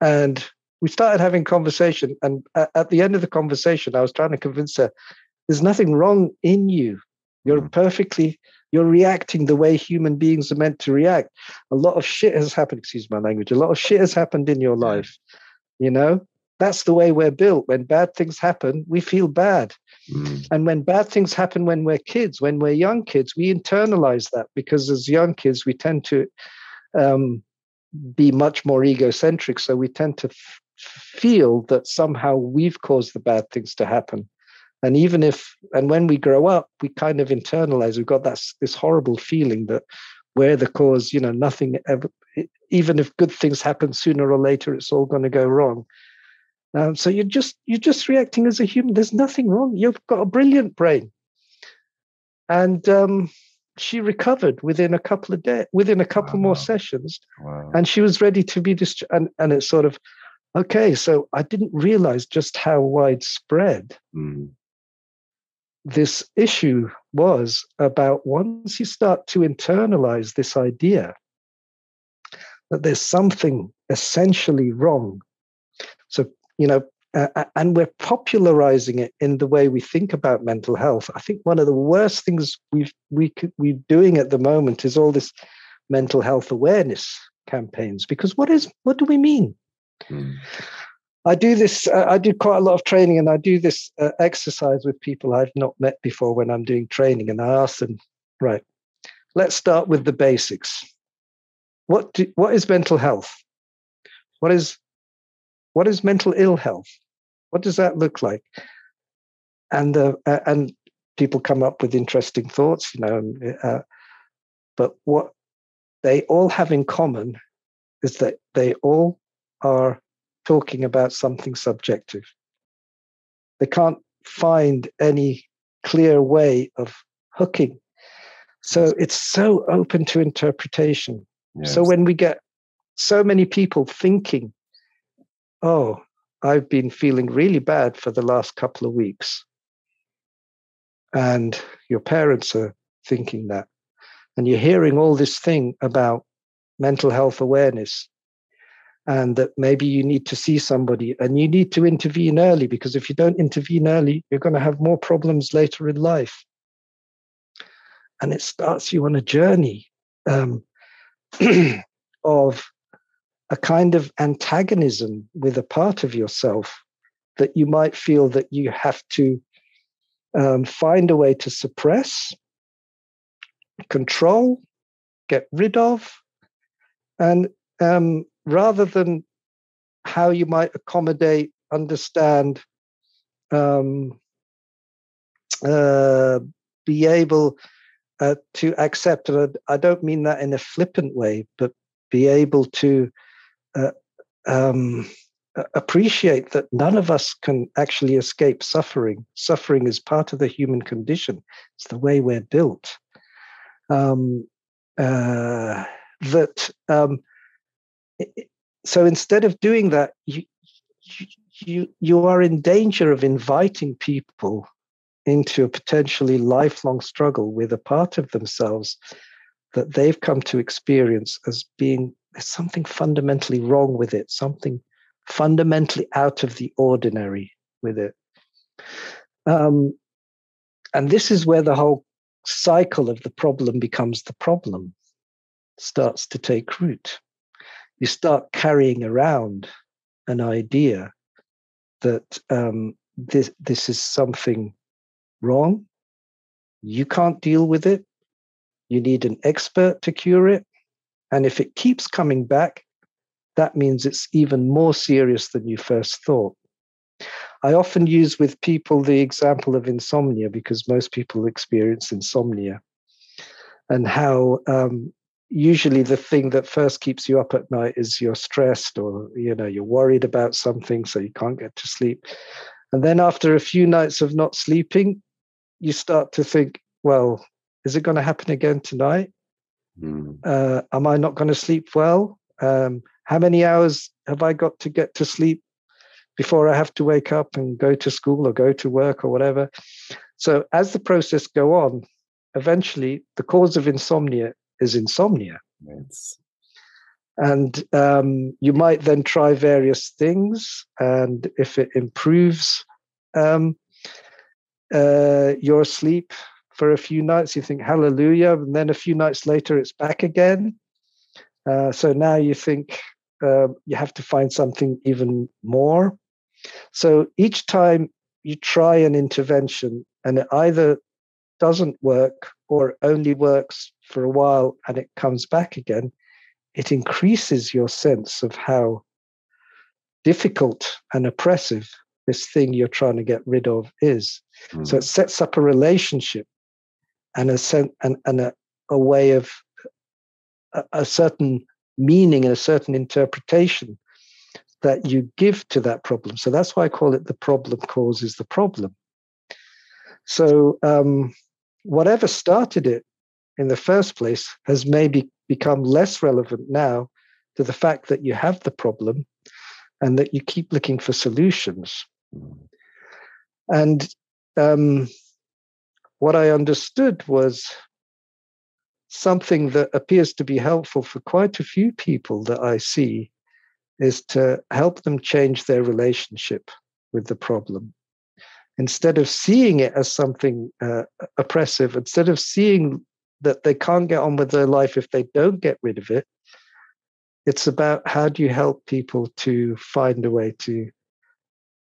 and we started having conversation and at the end of the conversation i was trying to convince her there's nothing wrong in you you're mm. perfectly you're reacting the way human beings are meant to react. A lot of shit has happened, excuse my language, a lot of shit has happened in your life. You know, that's the way we're built. When bad things happen, we feel bad. Mm. And when bad things happen when we're kids, when we're young kids, we internalize that because as young kids, we tend to um, be much more egocentric. So we tend to feel that somehow we've caused the bad things to happen. And even if and when we grow up we kind of internalize we've got that this horrible feeling that we're the cause you know nothing ever even if good things happen sooner or later it's all going to go wrong. Um, so you're just you're just reacting as a human. There's nothing wrong. You've got a brilliant brain. And um, she recovered within a couple of days within a couple wow. more sessions. Wow. and she was ready to be discharged and, and it's sort of okay so i didn't realize just how widespread mm this issue was about once you start to internalize this idea that there's something essentially wrong. So, you know, uh, and we're popularizing it in the way we think about mental health. I think one of the worst things we've, we could, we're doing at the moment is all this mental health awareness campaigns. Because what is what do we mean? Mm. I do this. Uh, I do quite a lot of training, and I do this uh, exercise with people I've not met before when I'm doing training, and I ask them, right, let's start with the basics. What do, what is mental health? What is what is mental ill health? What does that look like? And uh, and people come up with interesting thoughts, you know. Uh, but what they all have in common is that they all are talking about something subjective. They can't find any clear way of hooking. So it's so open to interpretation. Yes. So when we get so many people thinking oh, I've been feeling really bad for the last couple of weeks. And your parents are thinking that. And you're hearing all this thing about mental health awareness and that maybe you need to see somebody and you need to intervene early because if you don't intervene early, you're going to have more problems later in life. And it starts you on a journey um, of a kind of antagonism with a part of yourself that you might feel that you have to um, find a way to suppress, control, get rid of, and um, rather than how you might accommodate, understand, um, uh, be able uh, to accept, and I don't mean that in a flippant way, but be able to uh, um, appreciate that none of us can actually escape suffering. Suffering is part of the human condition. It's the way we're built. Um, uh, that um, so instead of doing that, you, you you are in danger of inviting people into a potentially lifelong struggle with a part of themselves that they've come to experience as being there's something fundamentally wrong with it, something fundamentally out of the ordinary with it. Um, and this is where the whole cycle of the problem becomes the problem, starts to take root. You start carrying around an idea that um, this this is something wrong. You can't deal with it. You need an expert to cure it. And if it keeps coming back, that means it's even more serious than you first thought. I often use with people the example of insomnia because most people experience insomnia and how um, usually the thing that first keeps you up at night is you're stressed or you know you're worried about something so you can't get to sleep and then after a few nights of not sleeping you start to think well is it going to happen again tonight Mm. Uh, am I not going to sleep well? Um, how many hours have I got to get to sleep before I have to wake up and go to school or go to work or whatever? So as the process go on, eventually the cause of insomnia is insomnia. Yes. And um, you might then try various things, and if it improves um, uh, your sleep, for a few nights, you think hallelujah, and then a few nights later it's back again. Uh, so now you think uh, you have to find something even more. So each time you try an intervention and it either doesn't work or only works for a while and it comes back again, it increases your sense of how difficult and oppressive this thing you're trying to get rid of is. Mm. So it sets up a relationship and a sen- and, and a, a way of a, a certain meaning and a certain interpretation that you give to that problem. So that's why I call it the problem causes the problem. So um, whatever started it in the first place has maybe become less relevant now to the fact that you have the problem and that you keep looking for solutions. And um, what I understood was something that appears to be helpful for quite a few people that I see is to help them change their relationship with the problem. Instead of seeing it as something uh, oppressive, instead of seeing that they can't get on with their life if they don't get rid of it, it's about how do you help people to find a way to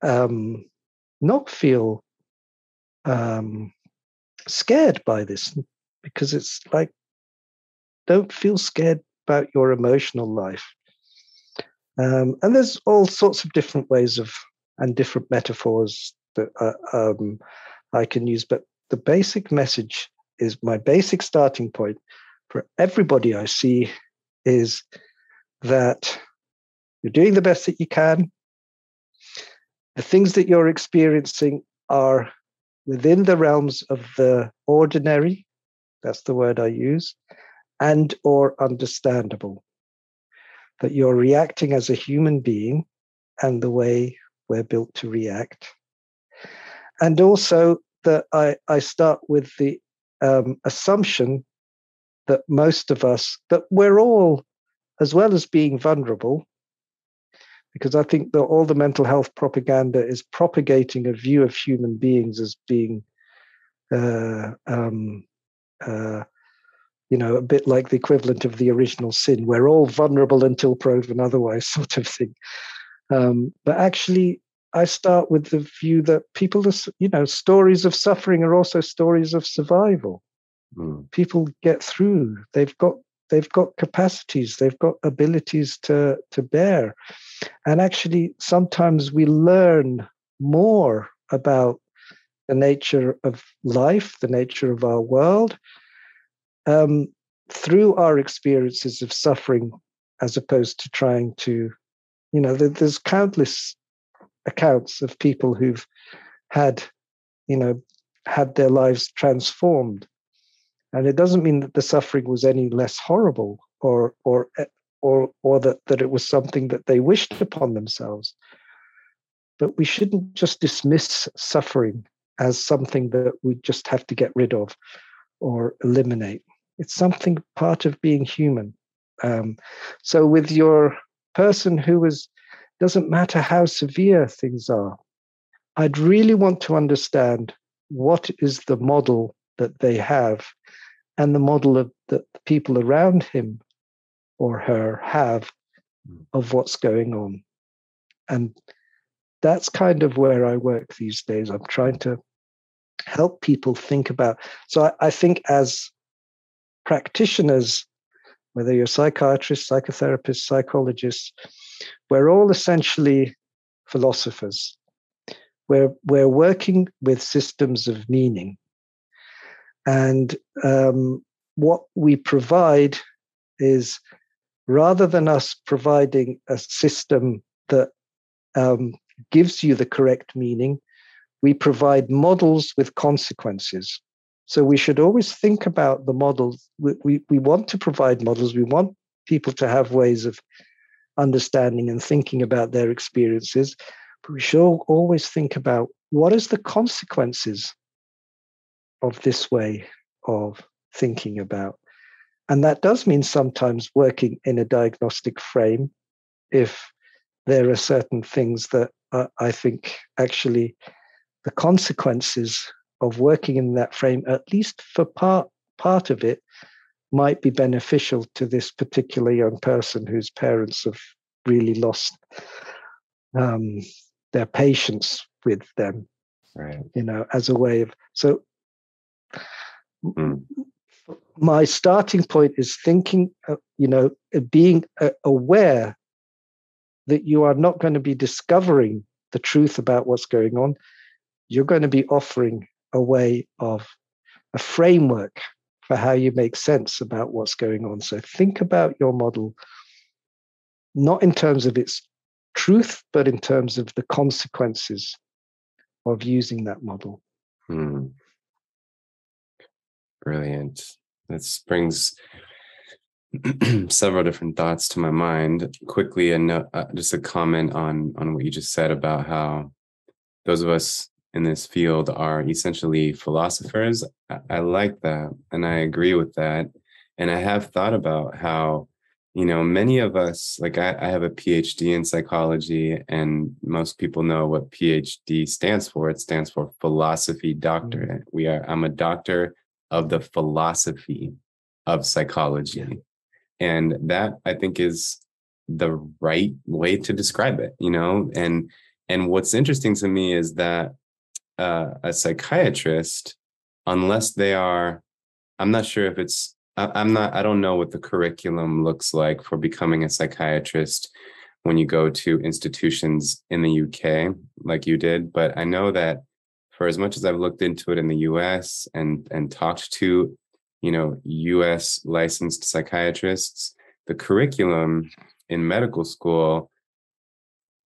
um, not feel um, scared by this because it's like, don't feel scared about your emotional life. Um, and there's all sorts of different ways of and different metaphors that uh, um, I can use, but the basic message is my basic starting point for everybody I see is that you're doing the best that you can. The things that you're experiencing are within the realms of the ordinary, that's the word I use, and or understandable. That you're reacting as a human being and the way we're built to react. And also that I, I start with the um, assumption that most of us, that we're all, as well as being vulnerable, because I think that all the mental health propaganda is propagating a view of human beings as being, uh, um, uh, you know, a bit like the equivalent of the original sin. We're all vulnerable until proven otherwise, sort of thing. Um, but actually, I start with the view that people, are, you know, stories of suffering are also stories of survival. Mm. People get through. They've got they've got capacities. They've got abilities to to bear, and actually, sometimes we learn more about the nature of life, the nature of our world, um, through our experiences of suffering, as opposed to trying to, you know, there's countless accounts of people who've had, you know, had their lives transformed. And it doesn't mean that the suffering was any less horrible or or or or that, that it was something that they wished upon themselves. But we shouldn't just dismiss suffering as something that we just have to get rid of or eliminate. It's something part of being human. Um, so with your person who was doesn't matter how severe things are. I'd really want to understand what is the model that they have and the model of that the people around him or her have mm. of what's going on. And that's kind of where I work these days. I'm trying to help people think about. So I, I think as practitioners, whether you're psychiatrists, psychotherapists, psychologists, we're all essentially philosophers. We're, we're working with systems of meaning. And um, what we provide is rather than us providing a system that um, gives you the correct meaning, we provide models with consequences. So we should always think about the models. We, we, we want to provide models. We want people to have ways of understanding and thinking about their experiences. But we should always think about what is the consequences of this way of thinking about. And that does mean sometimes working in a diagnostic frame if there are certain things that uh, I think actually the consequences of working in that frame, at least for part part of it, might be beneficial to this particular young person whose parents have really lost um, their patience with them. Right. You know, as a way of so. Mm. My starting point is thinking, uh, you know, being uh, aware that you are not going to be discovering the truth about what's going on. You're going to be offering a way of a framework for how you make sense about what's going on. So think about your model, not in terms of its truth, but in terms of the consequences of using that model. Hmm. Brilliant. That brings several different thoughts to my mind. Quickly, and uh, just a comment on on what you just said about how those of us in this field are essentially philosophers. I, I like that. And I agree with that. And I have thought about how, you know, many of us, like I, I have a PhD in psychology, and most people know what PhD stands for. It stands for philosophy doctorate. Mm-hmm. We are, I'm a doctor of the philosophy of psychology. Yeah. And that I think is the right way to describe it, you know, and and what's interesting to me is that uh, a psychiatrist unless they are i'm not sure if it's I, i'm not i don't know what the curriculum looks like for becoming a psychiatrist when you go to institutions in the uk like you did but i know that for as much as i've looked into it in the us and and talked to you know us licensed psychiatrists the curriculum in medical school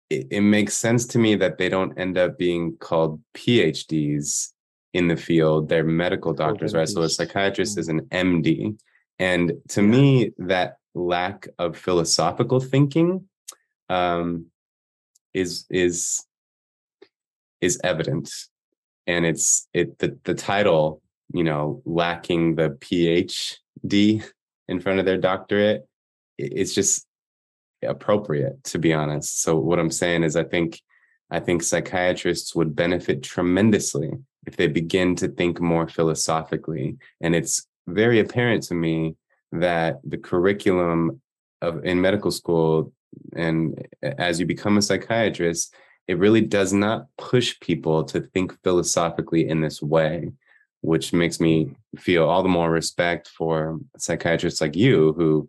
it, it makes sense to me that they don't end up being called PhDs in the field. They're medical doctors, right? So a psychiatrist is an MD. And to yeah. me, that lack of philosophical thinking um, is is is evident and it's it the, the title you know lacking the phd in front of their doctorate it's just appropriate to be honest. So what i'm saying is i think i think psychiatrists would benefit tremendously if they begin to think more philosophically. And it's very apparent to me that the curriculum of in medical school and as you become a psychiatrist it really does not push people to think philosophically in this way which makes me feel all the more respect for psychiatrists like you who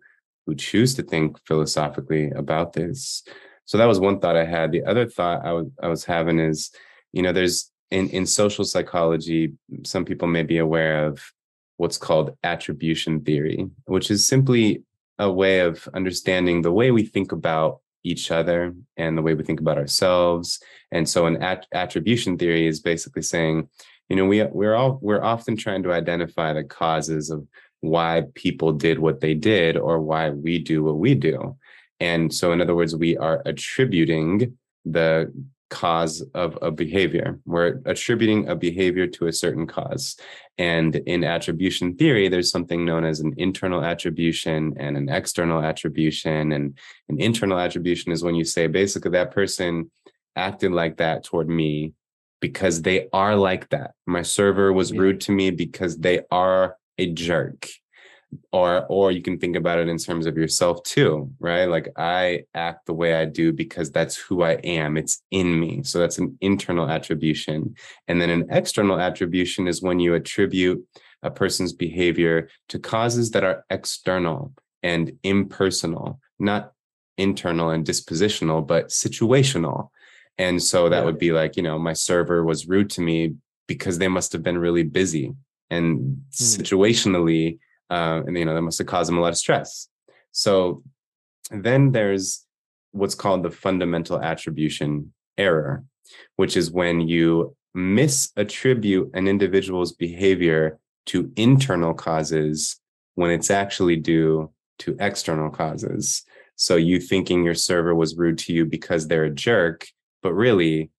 who choose to think philosophically about this so that was one thought i had the other thought i was i was having is you know there's in in social psychology some people may be aware of what's called attribution theory which is simply a way of understanding the way we think about each other and the way we think about ourselves. And so an at- attribution theory is basically saying, you know, we we're all we're often trying to identify the causes of why people did what they did or why we do what we do. And so in other words, we are attributing the cause of a behavior. We're attributing a behavior to a certain cause. And in attribution theory, there's something known as an internal attribution and an external attribution. And an internal attribution is when you say basically that person acted like that toward me because they are like that. My server was rude to me because they are a jerk. Or or you can think about it in terms of yourself too right? Like i act the way i do because that's who i am. It's in me. So that's an internal attribution. And then an external attribution is when you attribute a person's behavior to causes that are external and impersonal not internal and dispositional but situational. And so that would be like you know my server was rude to me because they must have been really busy and hmm. situationally uh, and you know that must have caused them a lot of stress. So then there's what's called the fundamental attribution error, which is when you misattribute an individual's behavior to internal causes when it's actually due to external causes. So you thinking your server was rude to you because they're a jerk, but really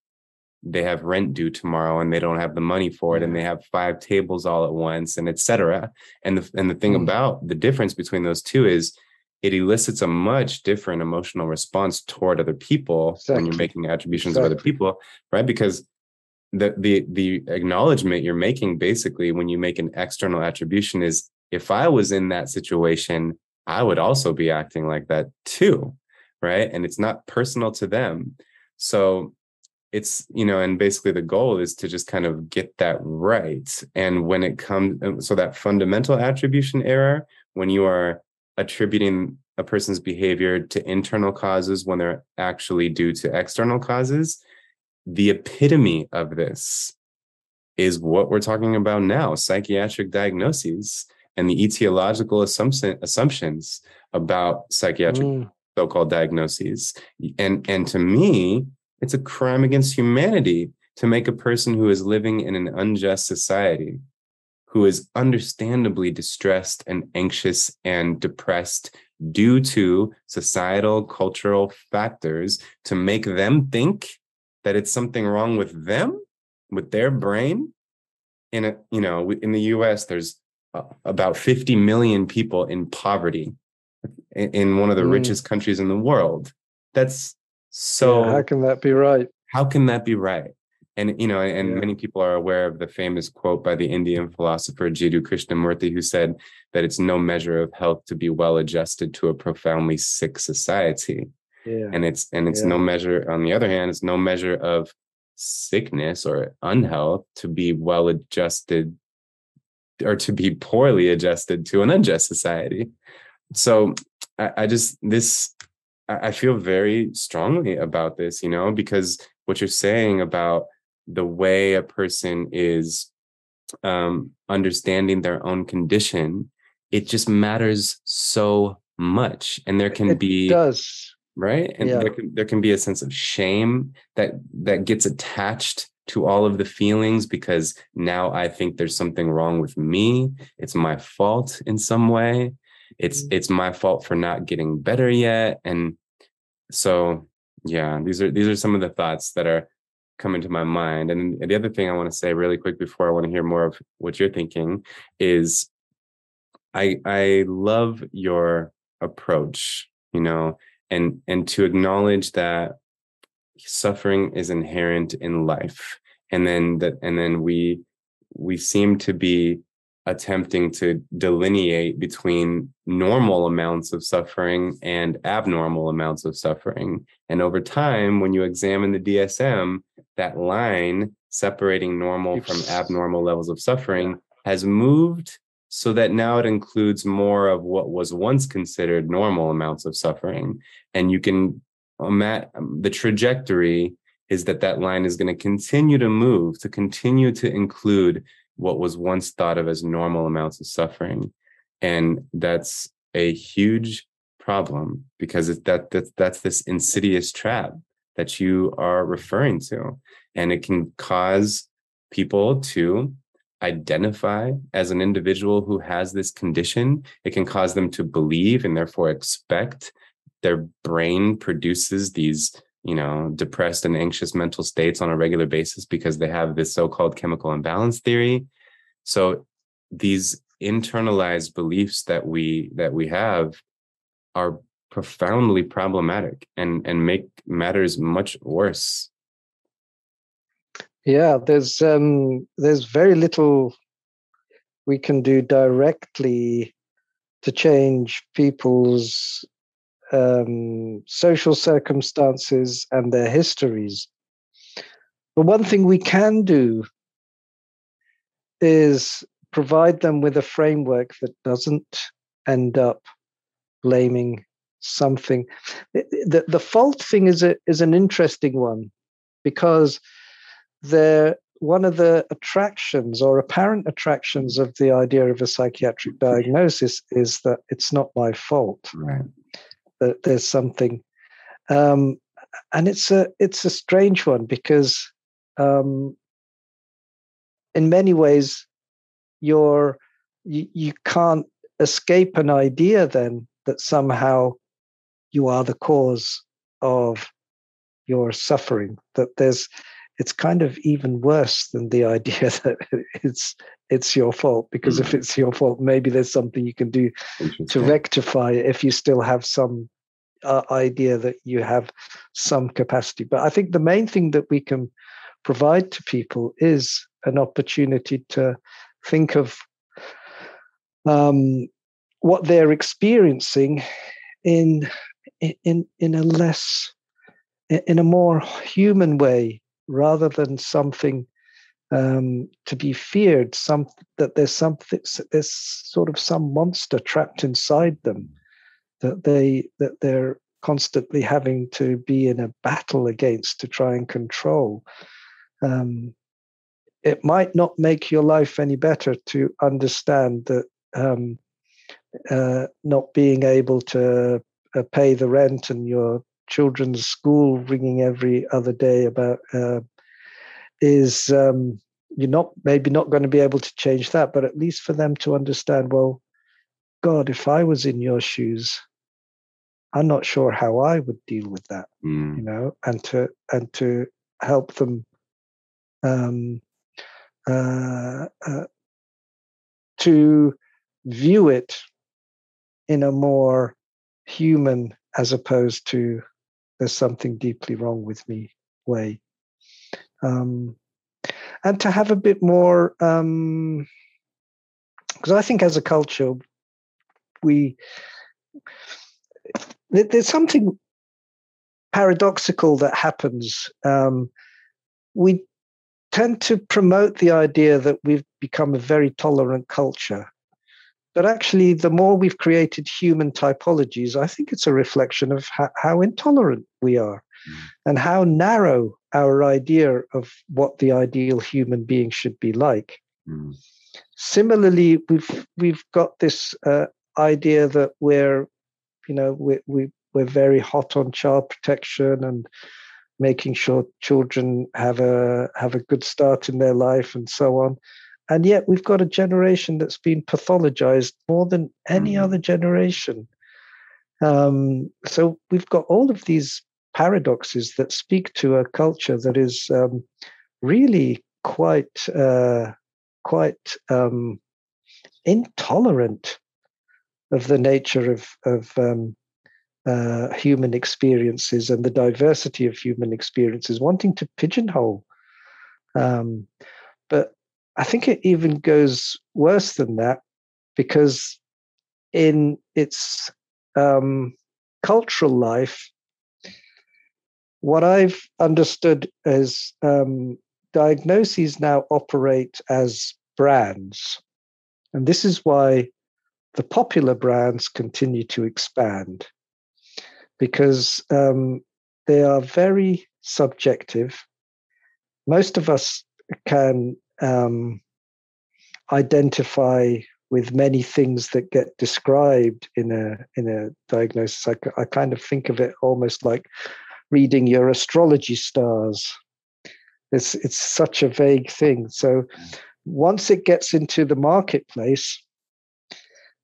they have rent due tomorrow and they don't have the money for it and they have five tables all at once and etc and the and the thing mm. about the difference between those two is it elicits a much different emotional response toward other people exactly. when you're making attributions exactly. of other people right because the the the acknowledgement you're making basically when you make an external attribution is if i was in that situation i would also be acting like that too right and it's not personal to them so it's you know and basically the goal is to just kind of get that right and when it comes so that fundamental attribution error when you are attributing a person's behavior to internal causes when they're actually due to external causes the epitome of this is what we're talking about now psychiatric diagnoses and the etiological assumption, assumptions about psychiatric mm. so-called diagnoses and and to me it's a crime against humanity to make a person who is living in an unjust society, who is understandably distressed and anxious and depressed due to societal, cultural factors, to make them think that it's something wrong with them, with their brain. In a, you know, in the U.S., there's uh, about 50 million people in poverty in one of the mm. richest countries in the world. That's so yeah, how can that be right? How can that be right? And you know, and yeah. many people are aware of the famous quote by the Indian philosopher Jiddu Krishnamurti, who said that it's no measure of health to be well adjusted to a profoundly sick society. Yeah. And it's and it's yeah. no measure, on the other hand, it's no measure of sickness or unhealth to be well adjusted or to be poorly adjusted to an unjust society. So I, I just this I feel very strongly about this, you know, because what you're saying about the way a person is um, understanding their own condition, it just matters so much. And there can it be does right, and yeah. there can there can be a sense of shame that that gets attached to all of the feelings because now I think there's something wrong with me. It's my fault in some way. It's mm-hmm. it's my fault for not getting better yet, and so Yeah, these are these are some of the thoughts that are coming to my mind. And the other thing I want to say really quick before I want to hear more of what you're thinking is I I love your approach, you know, and and to acknowledge that suffering is inherent in life. And then that and then we we seem to be attempting to delineate between normal amounts of suffering and abnormal amounts of suffering. And over time, when you examine the DSM, that line separating normal from abnormal levels of suffering has moved so that now it includes more of what was once considered normal amounts of suffering. And you can, the trajectory is that that line is going to continue to move, to continue to include what was once thought of as normal amounts of suffering. And that's a huge problem because it's that, that that's this insidious trap that you are referring to. And it can cause people to identify as an individual who has this condition. It can cause them to believe and therefore expect their brain produces these you know, depressed and anxious mental states on a regular basis because they have this so-called chemical imbalance theory. So these internalized beliefs that we that we have are profoundly problematic and and make matters much worse. Yeah, there's um there's very little we can do directly to change people's um, social circumstances and their histories. But one thing we can do is provide them with a framework that doesn't end up blaming something. The, the fault thing is, a, is an interesting one because the, one of the attractions or apparent attractions of the idea of a psychiatric diagnosis is that it's not my fault. Right that there's something, um, and it's a it's a strange one because um, in many ways you're you, you can't escape an idea then that somehow you are the cause of your suffering that there's it's kind of even worse than the idea that it's it's your fault because mm. if it's your fault maybe there's something you can do to rectify it if you still have some uh, idea that you have some capacity but i think the main thing that we can provide to people is an opportunity to think of um, what they're experiencing in in in a less in a more human way rather than something um, to be feared, some that there's something, there's sort of some monster trapped inside them that they that they're constantly having to be in a battle against to try and control. Um, it might not make your life any better to understand that um, uh, not being able to uh, pay the rent and your children's school ringing every other day about uh, is um, you're not maybe not going to be able to change that, but at least for them to understand, well, God, if I was in your shoes, I'm not sure how I would deal with that, mm. you know, and to and to help them um, uh, uh, to view it in a more human as opposed to there's something deeply wrong with me way. Um, and to have a bit more, because um, I think as a culture, we there's something paradoxical that happens. Um, we tend to promote the idea that we've become a very tolerant culture. But actually, the more we've created human typologies, I think it's a reflection of how, how intolerant we are mm. and how narrow our idea of what the ideal human being should be like. Mm. Similarly, we've we've got this uh, idea that we're, you know, we, we we're very hot on child protection and making sure children have a have a good start in their life and so on and yet we've got a generation that's been pathologized more than any mm. other generation um, so we've got all of these paradoxes that speak to a culture that is um, really quite uh, quite um, intolerant of the nature of of um, uh, human experiences and the diversity of human experiences, wanting to pigeonhole. Um, but I think it even goes worse than that because in its um, cultural life, what I've understood is um, diagnoses now operate as brands. And this is why the popular brands continue to expand because um, they are very subjective. Most of us can um, identify with many things that get described in a in a diagnosis. I, I kind of think of it almost like reading your astrology stars. It's it's such a vague thing. So once it gets into the marketplace,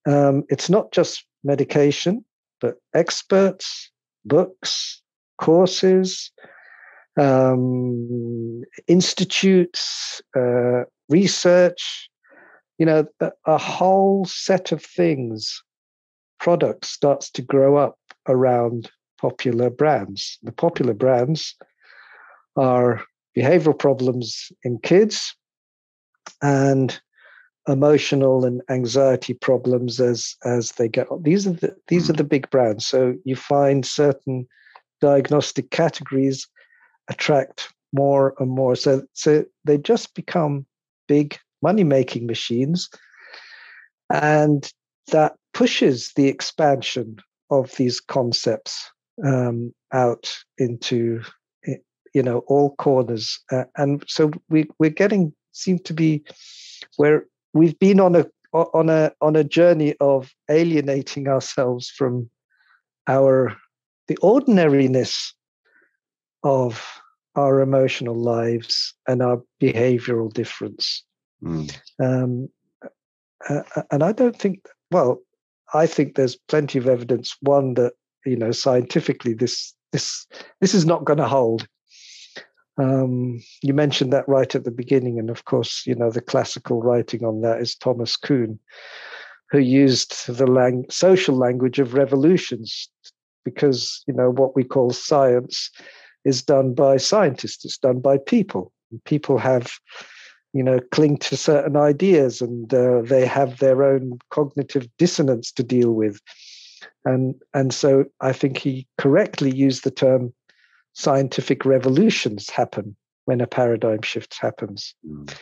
um, it's not just medication, but experts, books, courses, um, institutes, uh, research, you know, a, a whole set of things, products starts to grow up around popular brands. The popular brands are behavioral problems in kids and emotional and anxiety problems as as they get these are the these are the big brands so you find certain diagnostic categories attract more and more. So so they just become big money making machines and that pushes the expansion of these concepts um, out into you know all corners. Uh, and so we we're getting seem to be where we've been on a on a on a journey of alienating ourselves from our the ordinariness of our emotional lives and our behavioral difference mm. um, uh, and i don't think well i think there's plenty of evidence one that you know scientifically this this this is not going to hold um, you mentioned that right at the beginning, and of course, you know the classical writing on that is Thomas Kuhn, who used the lang- social language of revolutions, because you know what we call science is done by scientists, it's done by people. People have, you know, cling to certain ideas, and uh, they have their own cognitive dissonance to deal with, and and so I think he correctly used the term scientific revolutions happen when a paradigm shift happens. Mm.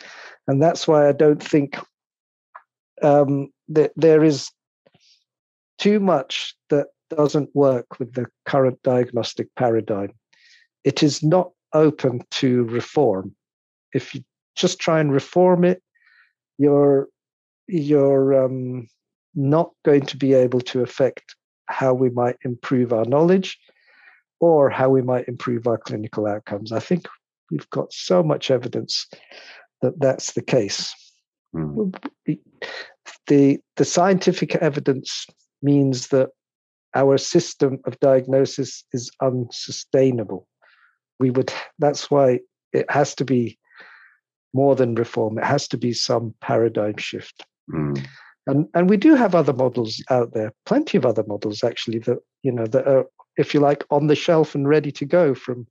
And that's why I don't think um, that there is too much that doesn't work with the current diagnostic paradigm. It is not open to reform. If you just try and reform it, you're you're um, not going to be able to affect how we might improve our knowledge or how we might improve our clinical outcomes. I think we've got so much evidence that that's the case. Mm. The, the scientific evidence means that our system of diagnosis is unsustainable. We would that's why it has to be more than reform. It has to be some paradigm shift. Mm. And and we do have other models out there, plenty of other models actually that you know that are if you like, on the shelf and ready to go from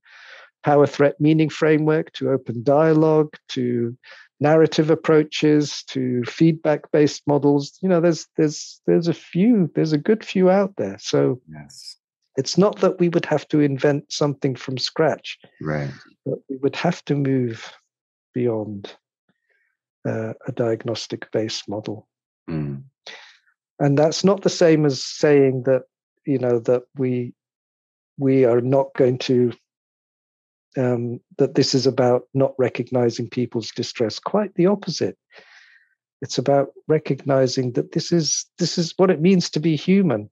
power threat meaning framework to open dialogue to narrative approaches to feedback based models you know there's there's there's a few there's a good few out there so yes it's not that we would have to invent something from scratch right. but we would have to move beyond uh, a diagnostic based model. Mm. and that's not the same as saying that you know that we we are not going to um, that this is about not recognizing people's distress. Quite the opposite. It's about recognizing that this is this is what it means to be human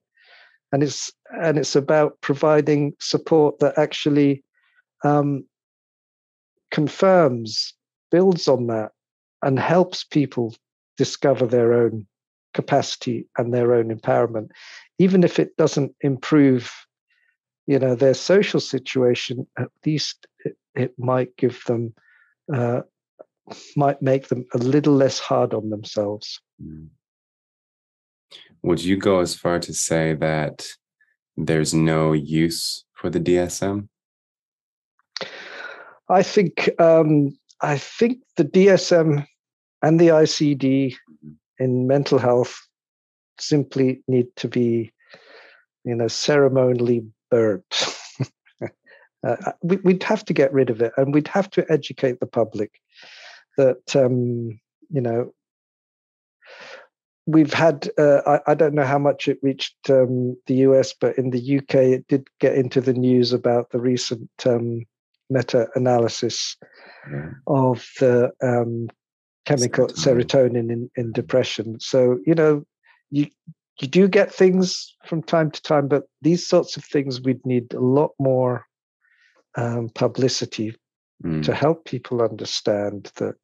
and it's and it's about providing support that actually um, confirms builds on that and helps people discover their own capacity and their own empowerment even if it doesn't improve you know their social situation at least it, it might give them uh, might make them a little less hard on themselves mm. Would you go as far to say that there's no use for the dsm i think um, i think the dsm and the icd in mental health simply need to be you know ceremonially burnt. Uh, uh we, would have to get rid of it and we'd have to educate the public that um, you know we've had uh, I, I, don't know how much it reached um, the us but in the uk it did get into the news about the recent um, meta-analysis yeah. of the um, chemical serotonin, serotonin in, in depression so you know you you do get things from time to time but these sorts of things we'd need a lot more um, publicity mm. to help people understand that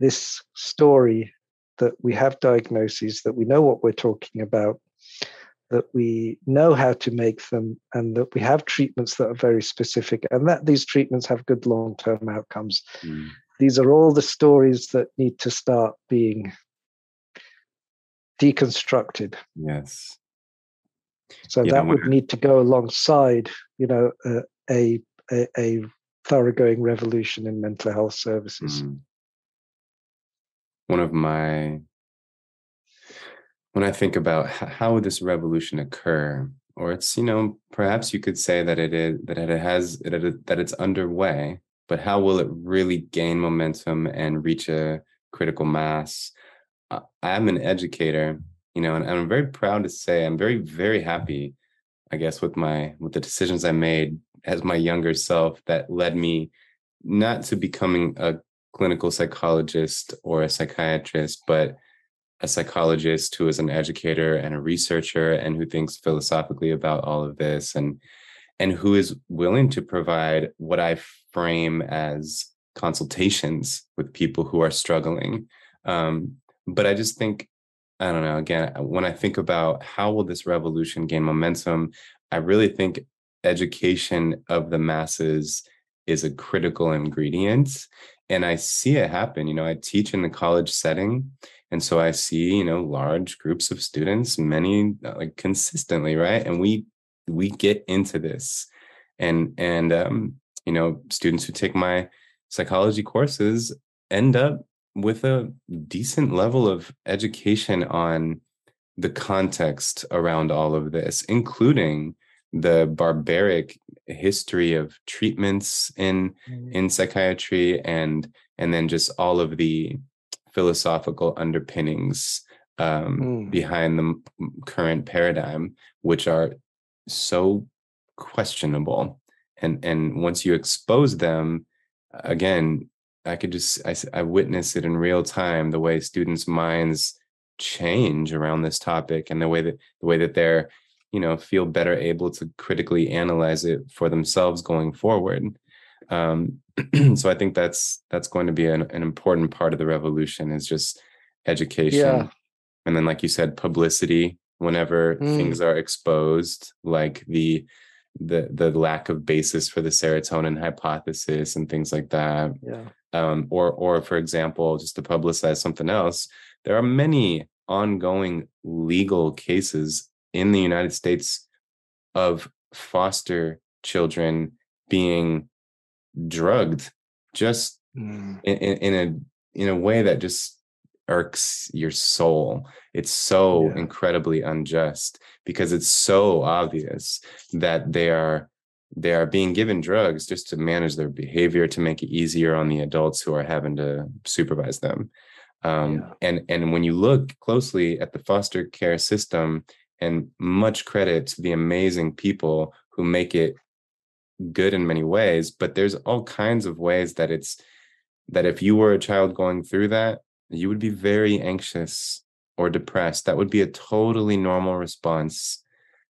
this story that we have diagnoses, that we know what we're talking about, that we know how to make them, and that we have treatments that are very specific, and that these treatments have good long term outcomes. Mm. These are all the stories that need to start being deconstructed. Yes. So yeah, that would need to go alongside, you know, uh, a, a, a thoroughgoing revolution in mental health services. Mm one of my when I think about how would this revolution occur, or it's you know perhaps you could say that it is that it has that it's underway, but how will it really gain momentum and reach a critical mass? I'm an educator, you know, and I'm very proud to say I'm very very happy, I guess, with my with the decisions I made as my younger self that led me not to becoming a clinical psychologist or a psychiatrist, but a psychologist who is an educator and a researcher and who thinks philosophically about all of this and and who is willing to provide what I frame as consultations with people who are struggling. Um, but I just think, I don't know, again, when I think about how will this revolution gain momentum, I really think education of the masses is a critical ingredient and I see it happen. You know, I teach in the college setting. And so I see, you know, large groups of students, many uh, like consistently, right? And we we get into this. And and um, you know, students who take my psychology courses end up with a decent level of education on the context around all of this, including the barbaric history of treatments in mm. in psychiatry and and then just all of the philosophical underpinnings um, mm. behind the current paradigm which are so questionable and and once you expose them again i could just i, I witness it in real time the way students minds change around this topic and the way that the way that they're you know feel better able to critically analyze it for themselves going forward um, so i think that's that's going to be an, an important part of the revolution is just education yeah. and then like you said publicity whenever mm. things are exposed like the the the lack of basis for the serotonin hypothesis and things like that yeah um, or or for example just to publicize something else there are many ongoing legal cases in the United States of foster children being drugged just mm. in, in, a in a way that just irks your soul it's so yeah. incredibly unjust because it's so obvious that they are they are being given drugs just to manage their behavior to make it easier on the adults who are having to supervise them um, yeah. and and when you look closely at the foster care system and much credit to the amazing people who make it good in many ways but there's all kinds of ways that it's that if you were a child going through that you would be very anxious or depressed that would be a totally normal response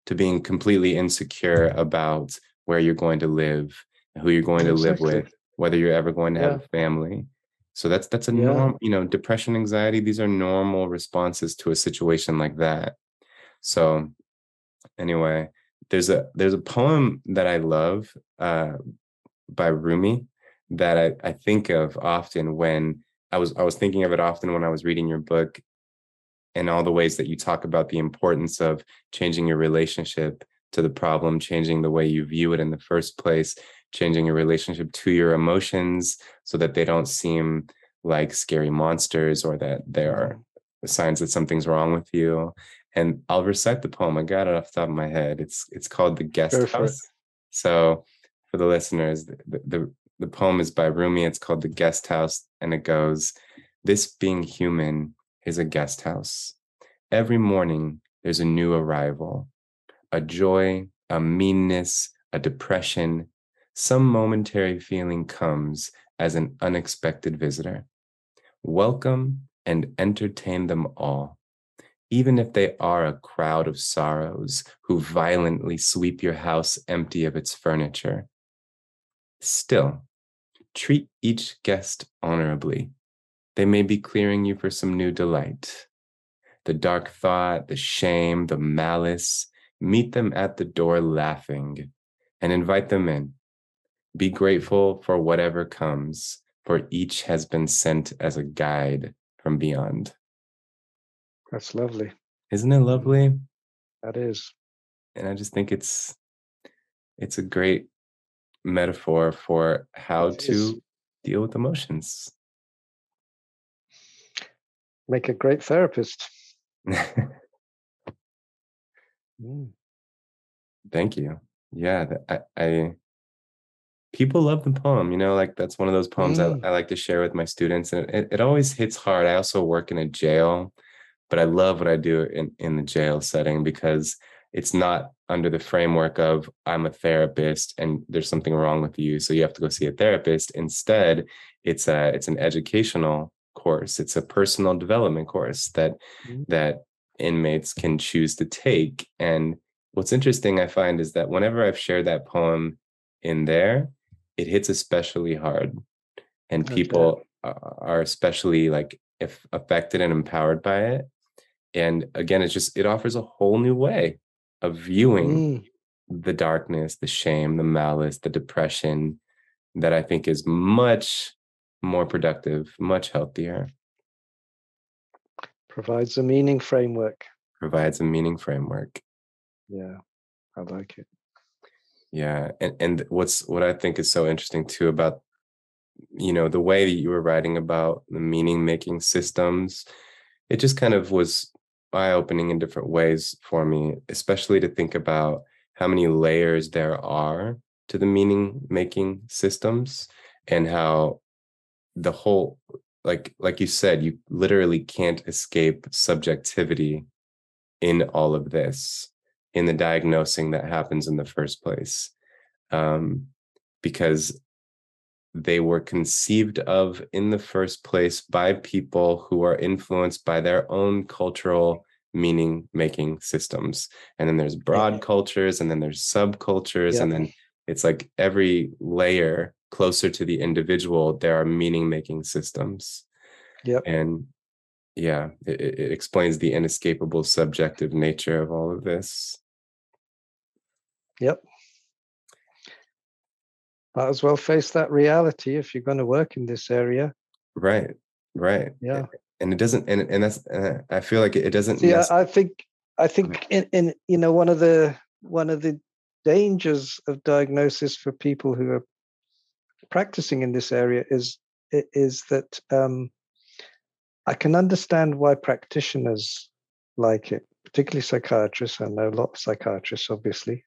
to being completely insecure mm-hmm. about where you're going to live who you're going to exactly. live with whether you're ever going to yeah. have a family so that's that's a yeah. norm you know depression anxiety these are normal responses to a situation like that so anyway, there's a there's a poem that I love uh, by Rumi that I, I think of often when I was I was thinking of it often when I was reading your book and all the ways that you talk about the importance of changing your relationship to the problem, changing the way you view it in the first place, changing your relationship to your emotions so that they don't seem like scary monsters or that there are signs that something's wrong with you. And I'll recite the poem. I got it off the top of my head. It's it's called The Guest House. So for the listeners, the, the the poem is by Rumi. It's called The Guest House, and it goes, This being human is a guest house. Every morning there's a new arrival, a joy, a meanness, a depression, some momentary feeling comes as an unexpected visitor. Welcome and entertain them all, even if they are a crowd of sorrows who violently sweep your house empty of its furniture. Still, treat each guest honorably. They may be clearing you for some new delight. The dark thought, the shame, the malice, meet them at the door laughing and invite them in. Be grateful for whatever comes, for each has been sent as a guide from beyond. That's lovely. Isn't it lovely? That is. And I just think it's it's a great metaphor for how it to is. deal with emotions. Make a great therapist. mm. Thank you. Yeah, I, I people love the poem you know like that's one of those poems mm. I, I, like to share with my students and it, it always hits hard i also work in a jail but i love what i do in, in the jail setting because it's not under the framework of i'm a therapist and there's something wrong with you so you have to go see a therapist instead it's a it's an educational course it's a personal development course that mm. that inmates can choose to take and what's interesting i find is that whenever i've shared that poem in there it hits especially hard and people okay. are especially like if affected and empowered by it and again it's just it offers a whole new way of viewing mm. the darkness the shame the malice the depression that i think is much more productive much healthier. Provides a meaning framework. Provides a meaning framework. Yeah i like it. Yeah and and what's what i think is so interesting too about you know the way that you were writing about the meaning making systems it just kind of was eye opening in different ways for me especially to think about how many layers there are to the meaning making systems and how the whole like like you said you literally can't escape subjectivity in all of this in the diagnosing that happens in the first place um, because they were conceived of in the first place by people who are influenced by their own cultural meaning making systems. And then there's broad cultures and then there's subcultures and then it's like every layer closer to the individual there are meaning making systems. Yeah and yeah it, it explains the inescapable subjective nature of all of this. Yep. Might as well face that reality if you're going to work in this area. Right. Right. Yeah. And it doesn't, and and that's, uh, I feel like it doesn't. Yeah, I think, I think in, in you know one of the one of the dangers of diagnosis for people who are practicing in this area is is that um, I can understand why practitioners like it, particularly psychiatrists. I know a lot of psychiatrists, obviously,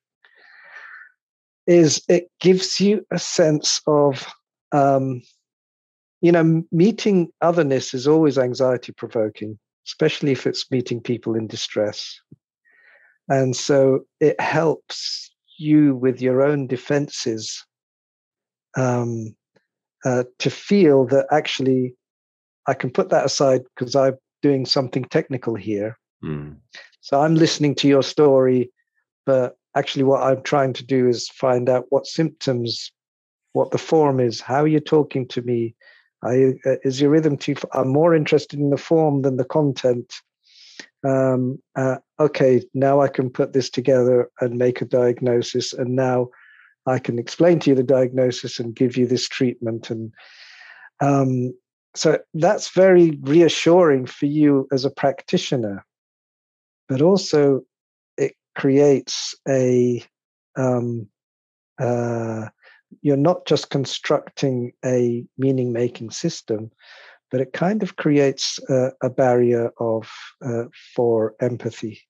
is it gives you a sense of um, you know meeting otherness is always anxiety provoking especially if it's meeting people in distress and so it helps you with your own defenses um, uh, to feel that actually i can put that aside because i'm doing something technical here mm. so i'm listening to your story but actually what i'm trying to do is find out what symptoms what the form is how are you're talking to me uh, is your rhythm too i'm more interested in the form than the content um, uh, okay, now I can put this together and make a diagnosis, and now I can explain to you the diagnosis and give you this treatment. And um, so that's very reassuring for you as a practitioner, but also creates a um, uh, you're not just constructing a meaning making system, but it kind of creates a, a barrier of uh, for empathy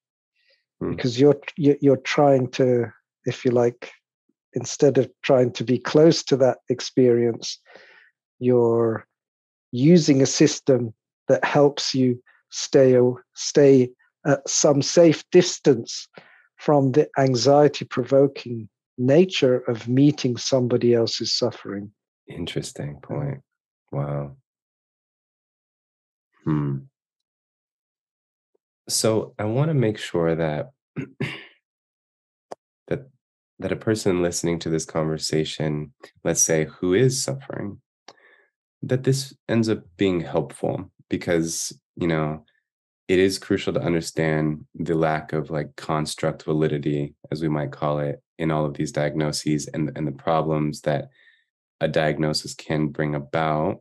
mm. because you're you're trying to, if you like, instead of trying to be close to that experience, you're using a system that helps you stay stay at some safe distance from the anxiety provoking nature of meeting somebody else's suffering. Interesting point. Wow. Hmm. So I want to make sure that that that a person listening to this conversation, let's say who is suffering, that this ends up being helpful because, you know, it is crucial to understand the lack of like construct validity, as we might call it, in all of these diagnoses and, and the problems that a diagnosis can bring about.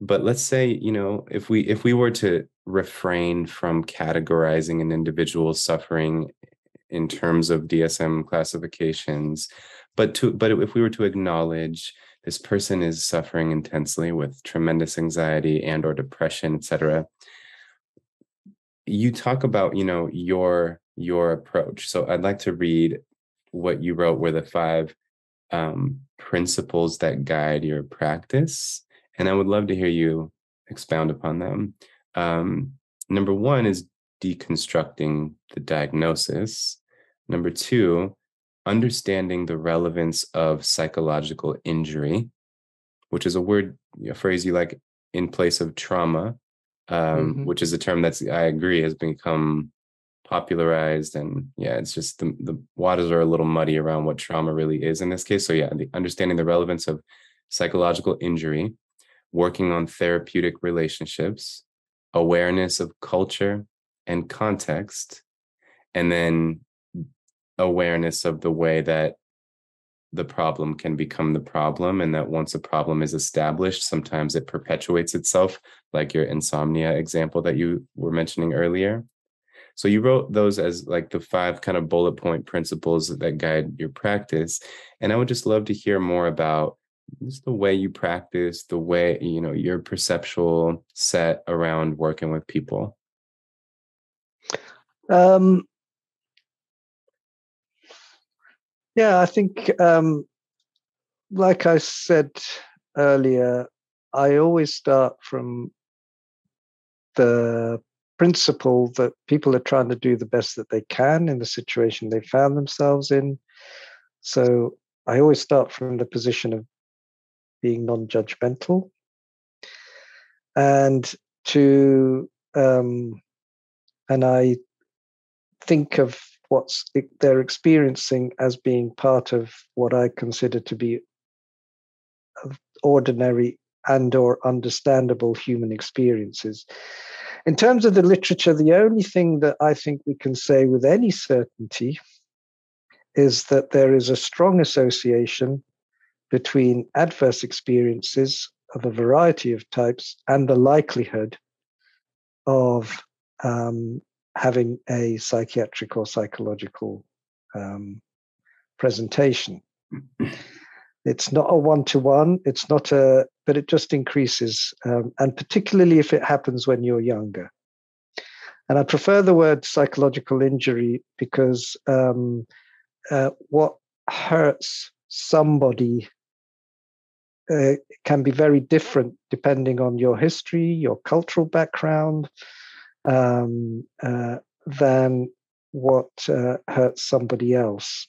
But let's say, you know, if we if we were to refrain from categorizing an individual's suffering in terms of DSM classifications, but to but if we were to acknowledge this person is suffering intensely with tremendous anxiety and or depression, et cetera, you talk about you know your your approach. So i'd like to read what you wrote were the five um, principles that guide your practice and i would love to hear you expound upon them. Um, number one is deconstructing the diagnosis. Number two understanding the relevance of psychological injury which is a word a phrase you like in place of trauma um, mm-hmm. which is a term that's I agree has become popularized and yeah it's just the, the waters are a little muddy around what trauma really is in this case so yeah the, understanding the relevance of psychological injury working on therapeutic relationships awareness of culture and context and then awareness of the way that the problem can become the problem and that once a problem is established sometimes it perpetuates itself like your insomnia example that you were mentioning earlier. So you wrote those as like the five kind of bullet point principles that guide your practice and i would just love to hear more about just the way you practice the way you know your perceptual set around working with people. Um Yeah, I think, um, like I said earlier, I always start from the principle that people are trying to do the best that they can in the situation they found themselves in. So I always start from the position of being non judgmental and to, um, and I think of what they're experiencing as being part of what I consider to be ordinary and or understandable human experiences. In terms of the literature, the only thing that I think we can say with any certainty is that there is a strong association between adverse experiences of a variety of types and the likelihood of um, having a psychiatric or psychological um, presentation. it's not a one to one, it's not a, but it just increases, um, and particularly if it happens when you're younger. And I prefer the word psychological injury because um, uh, what hurts somebody uh, can be very different depending on your history, your cultural background, um, uh, than what uh, hurts somebody else.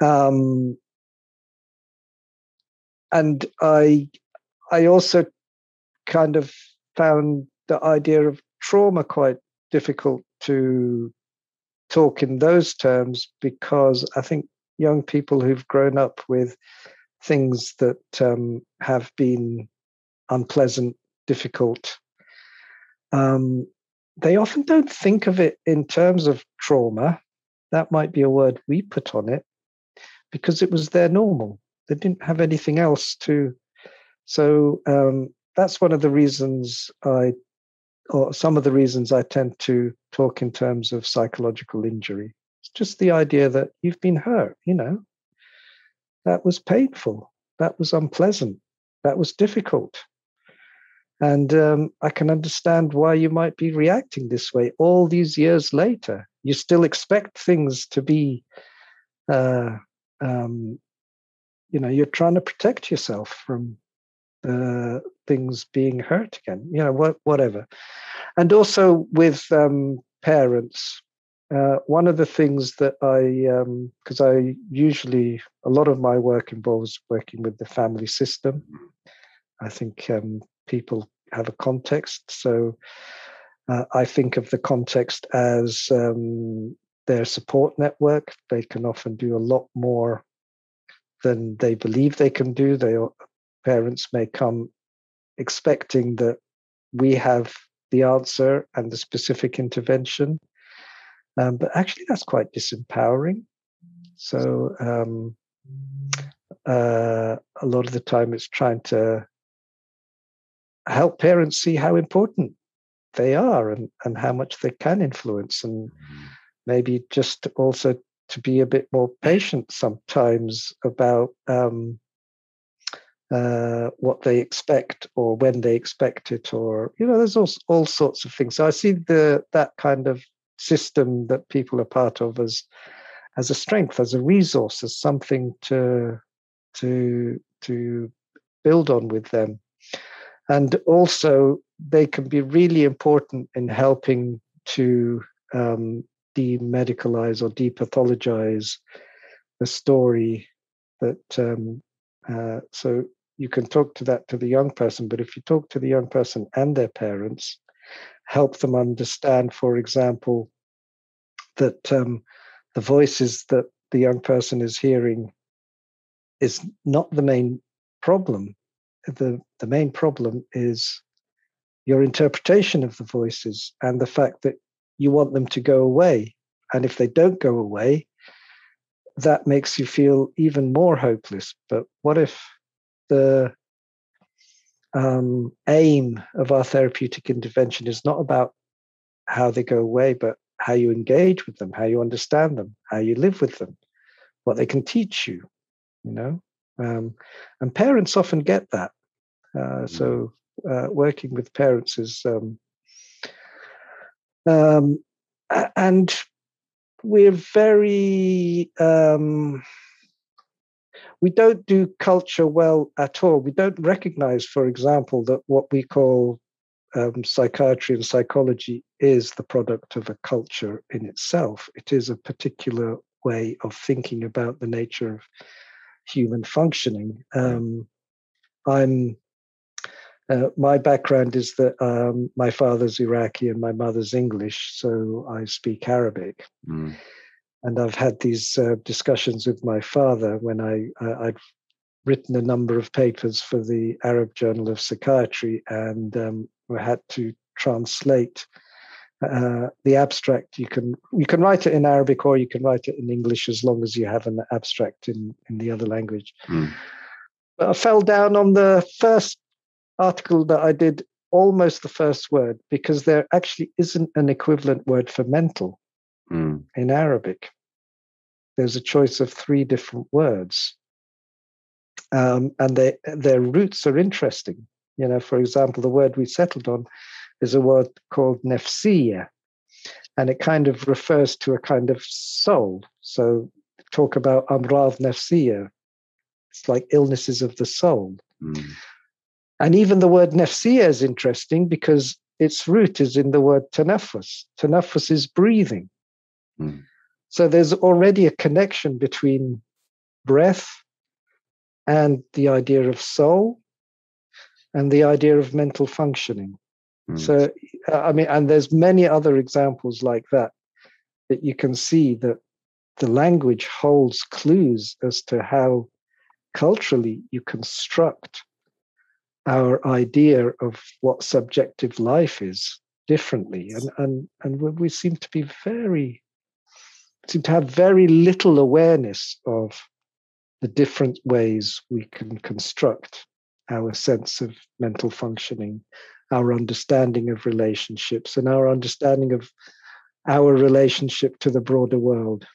Um, and I, I also kind of found the idea of trauma quite difficult to talk in those terms because I think young people who've grown up with things that um, have been unpleasant, difficult, um, they often don't think of it in terms of trauma. That might be a word we put on it because it was their normal. They didn't have anything else to. So um, that's one of the reasons I, or some of the reasons I tend to talk in terms of psychological injury. It's just the idea that you've been hurt, you know, that was painful, that was unpleasant, that was difficult. And um, I can understand why you might be reacting this way all these years later. You still expect things to be, uh, um, you know, you're trying to protect yourself from uh, things being hurt again, you know, what, whatever. And also with um, parents, uh, one of the things that I, because um, I usually, a lot of my work involves working with the family system. I think um, people have a context. So uh, I think of the context as um, their support network. They can often do a lot more than they believe they can do. They parents may come expecting that we have the answer and the specific intervention, um, but actually that's quite disempowering. So um, uh, a lot of the time, it's trying to help parents see how important they are and, and how much they can influence and mm-hmm. maybe just also to be a bit more patient sometimes about um, uh, what they expect or when they expect it or you know there's all, all sorts of things so i see the that kind of system that people are part of as as a strength as a resource as something to to to build on with them and also they can be really important in helping to um, demedicalize or depathologize the story that um, uh, so you can talk to that to the young person but if you talk to the young person and their parents help them understand for example that um, the voices that the young person is hearing is not the main problem the, the main problem is your interpretation of the voices and the fact that you want them to go away. And if they don't go away, that makes you feel even more hopeless. But what if the um, aim of our therapeutic intervention is not about how they go away, but how you engage with them, how you understand them, how you live with them, what they can teach you, you know? Um, and parents often get that. Uh, so uh, working with parents is, um, um, and we're very, um, we don't do culture well at all. We don't recognize, for example, that what we call um, psychiatry and psychology is the product of a culture in itself. It is a particular way of thinking about the nature of human functioning. Um, I'm uh, my background is that um, my father's Iraqi and my mother's English, so I speak Arabic. Mm. And I've had these uh, discussions with my father when I uh, I'd written a number of papers for the Arab Journal of Psychiatry, and um, we had to translate uh, the abstract. You can you can write it in Arabic or you can write it in English as long as you have an abstract in in the other language. Mm. But I fell down on the first article that I did almost the first word because there actually isn't an equivalent word for mental mm. in Arabic. There's a choice of three different words. Um, and they, their roots are interesting. You know, for example, the word we settled on is a word called nefsiya, and it kind of refers to a kind of soul. So talk about amrad nefsiya. It's like illnesses of the soul. Mm. And even the word nefsiya is interesting because its root is in the word tanafus. Tanafus is breathing. Mm. So there's already a connection between breath and the idea of soul and the idea of mental functioning. Mm. So, uh, I mean, and there's many other examples like that that you can see that the language holds clues as to how culturally you construct our idea of what subjective life is differently, and and and we seem to be very seem to have very little awareness of the different ways we can construct our sense of mental functioning, our understanding of relationships, and our understanding of our relationship to the broader world.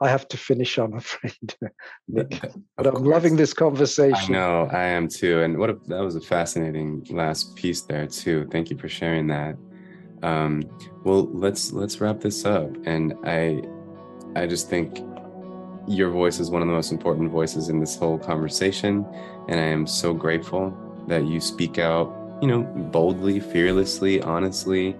I have to finish, I'm afraid, Nick. but I'm course. loving this conversation. I know, I am too. And what a, that was a fascinating last piece there too. Thank you for sharing that. Um, well, let's let's wrap this up. And I, I just think your voice is one of the most important voices in this whole conversation, and I am so grateful that you speak out. You know, boldly, fearlessly, honestly,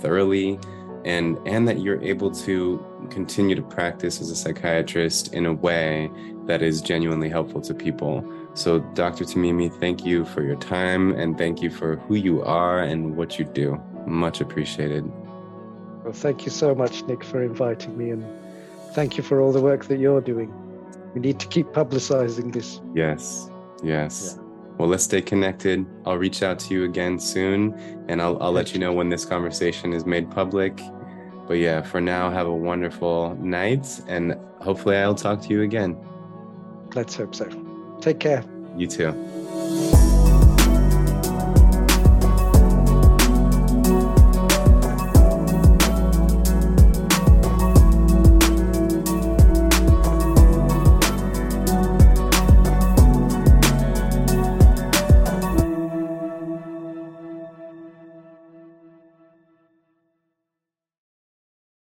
thoroughly, and and that you're able to continue to practice as a psychiatrist in a way that is genuinely helpful to people. So, Dr. Timimi, thank you for your time and thank you for who you are and what you do. Much appreciated. Well, thank you so much, Nick, for inviting me, and thank you for all the work that you're doing. We need to keep publicizing this. Yes, yes. Yeah. Well, let's stay connected. I'll reach out to you again soon, and I'll, I'll let you know when this conversation is made public. But yeah, for now, have a wonderful night, and hopefully, I'll talk to you again. Let's hope so. Take care. You too.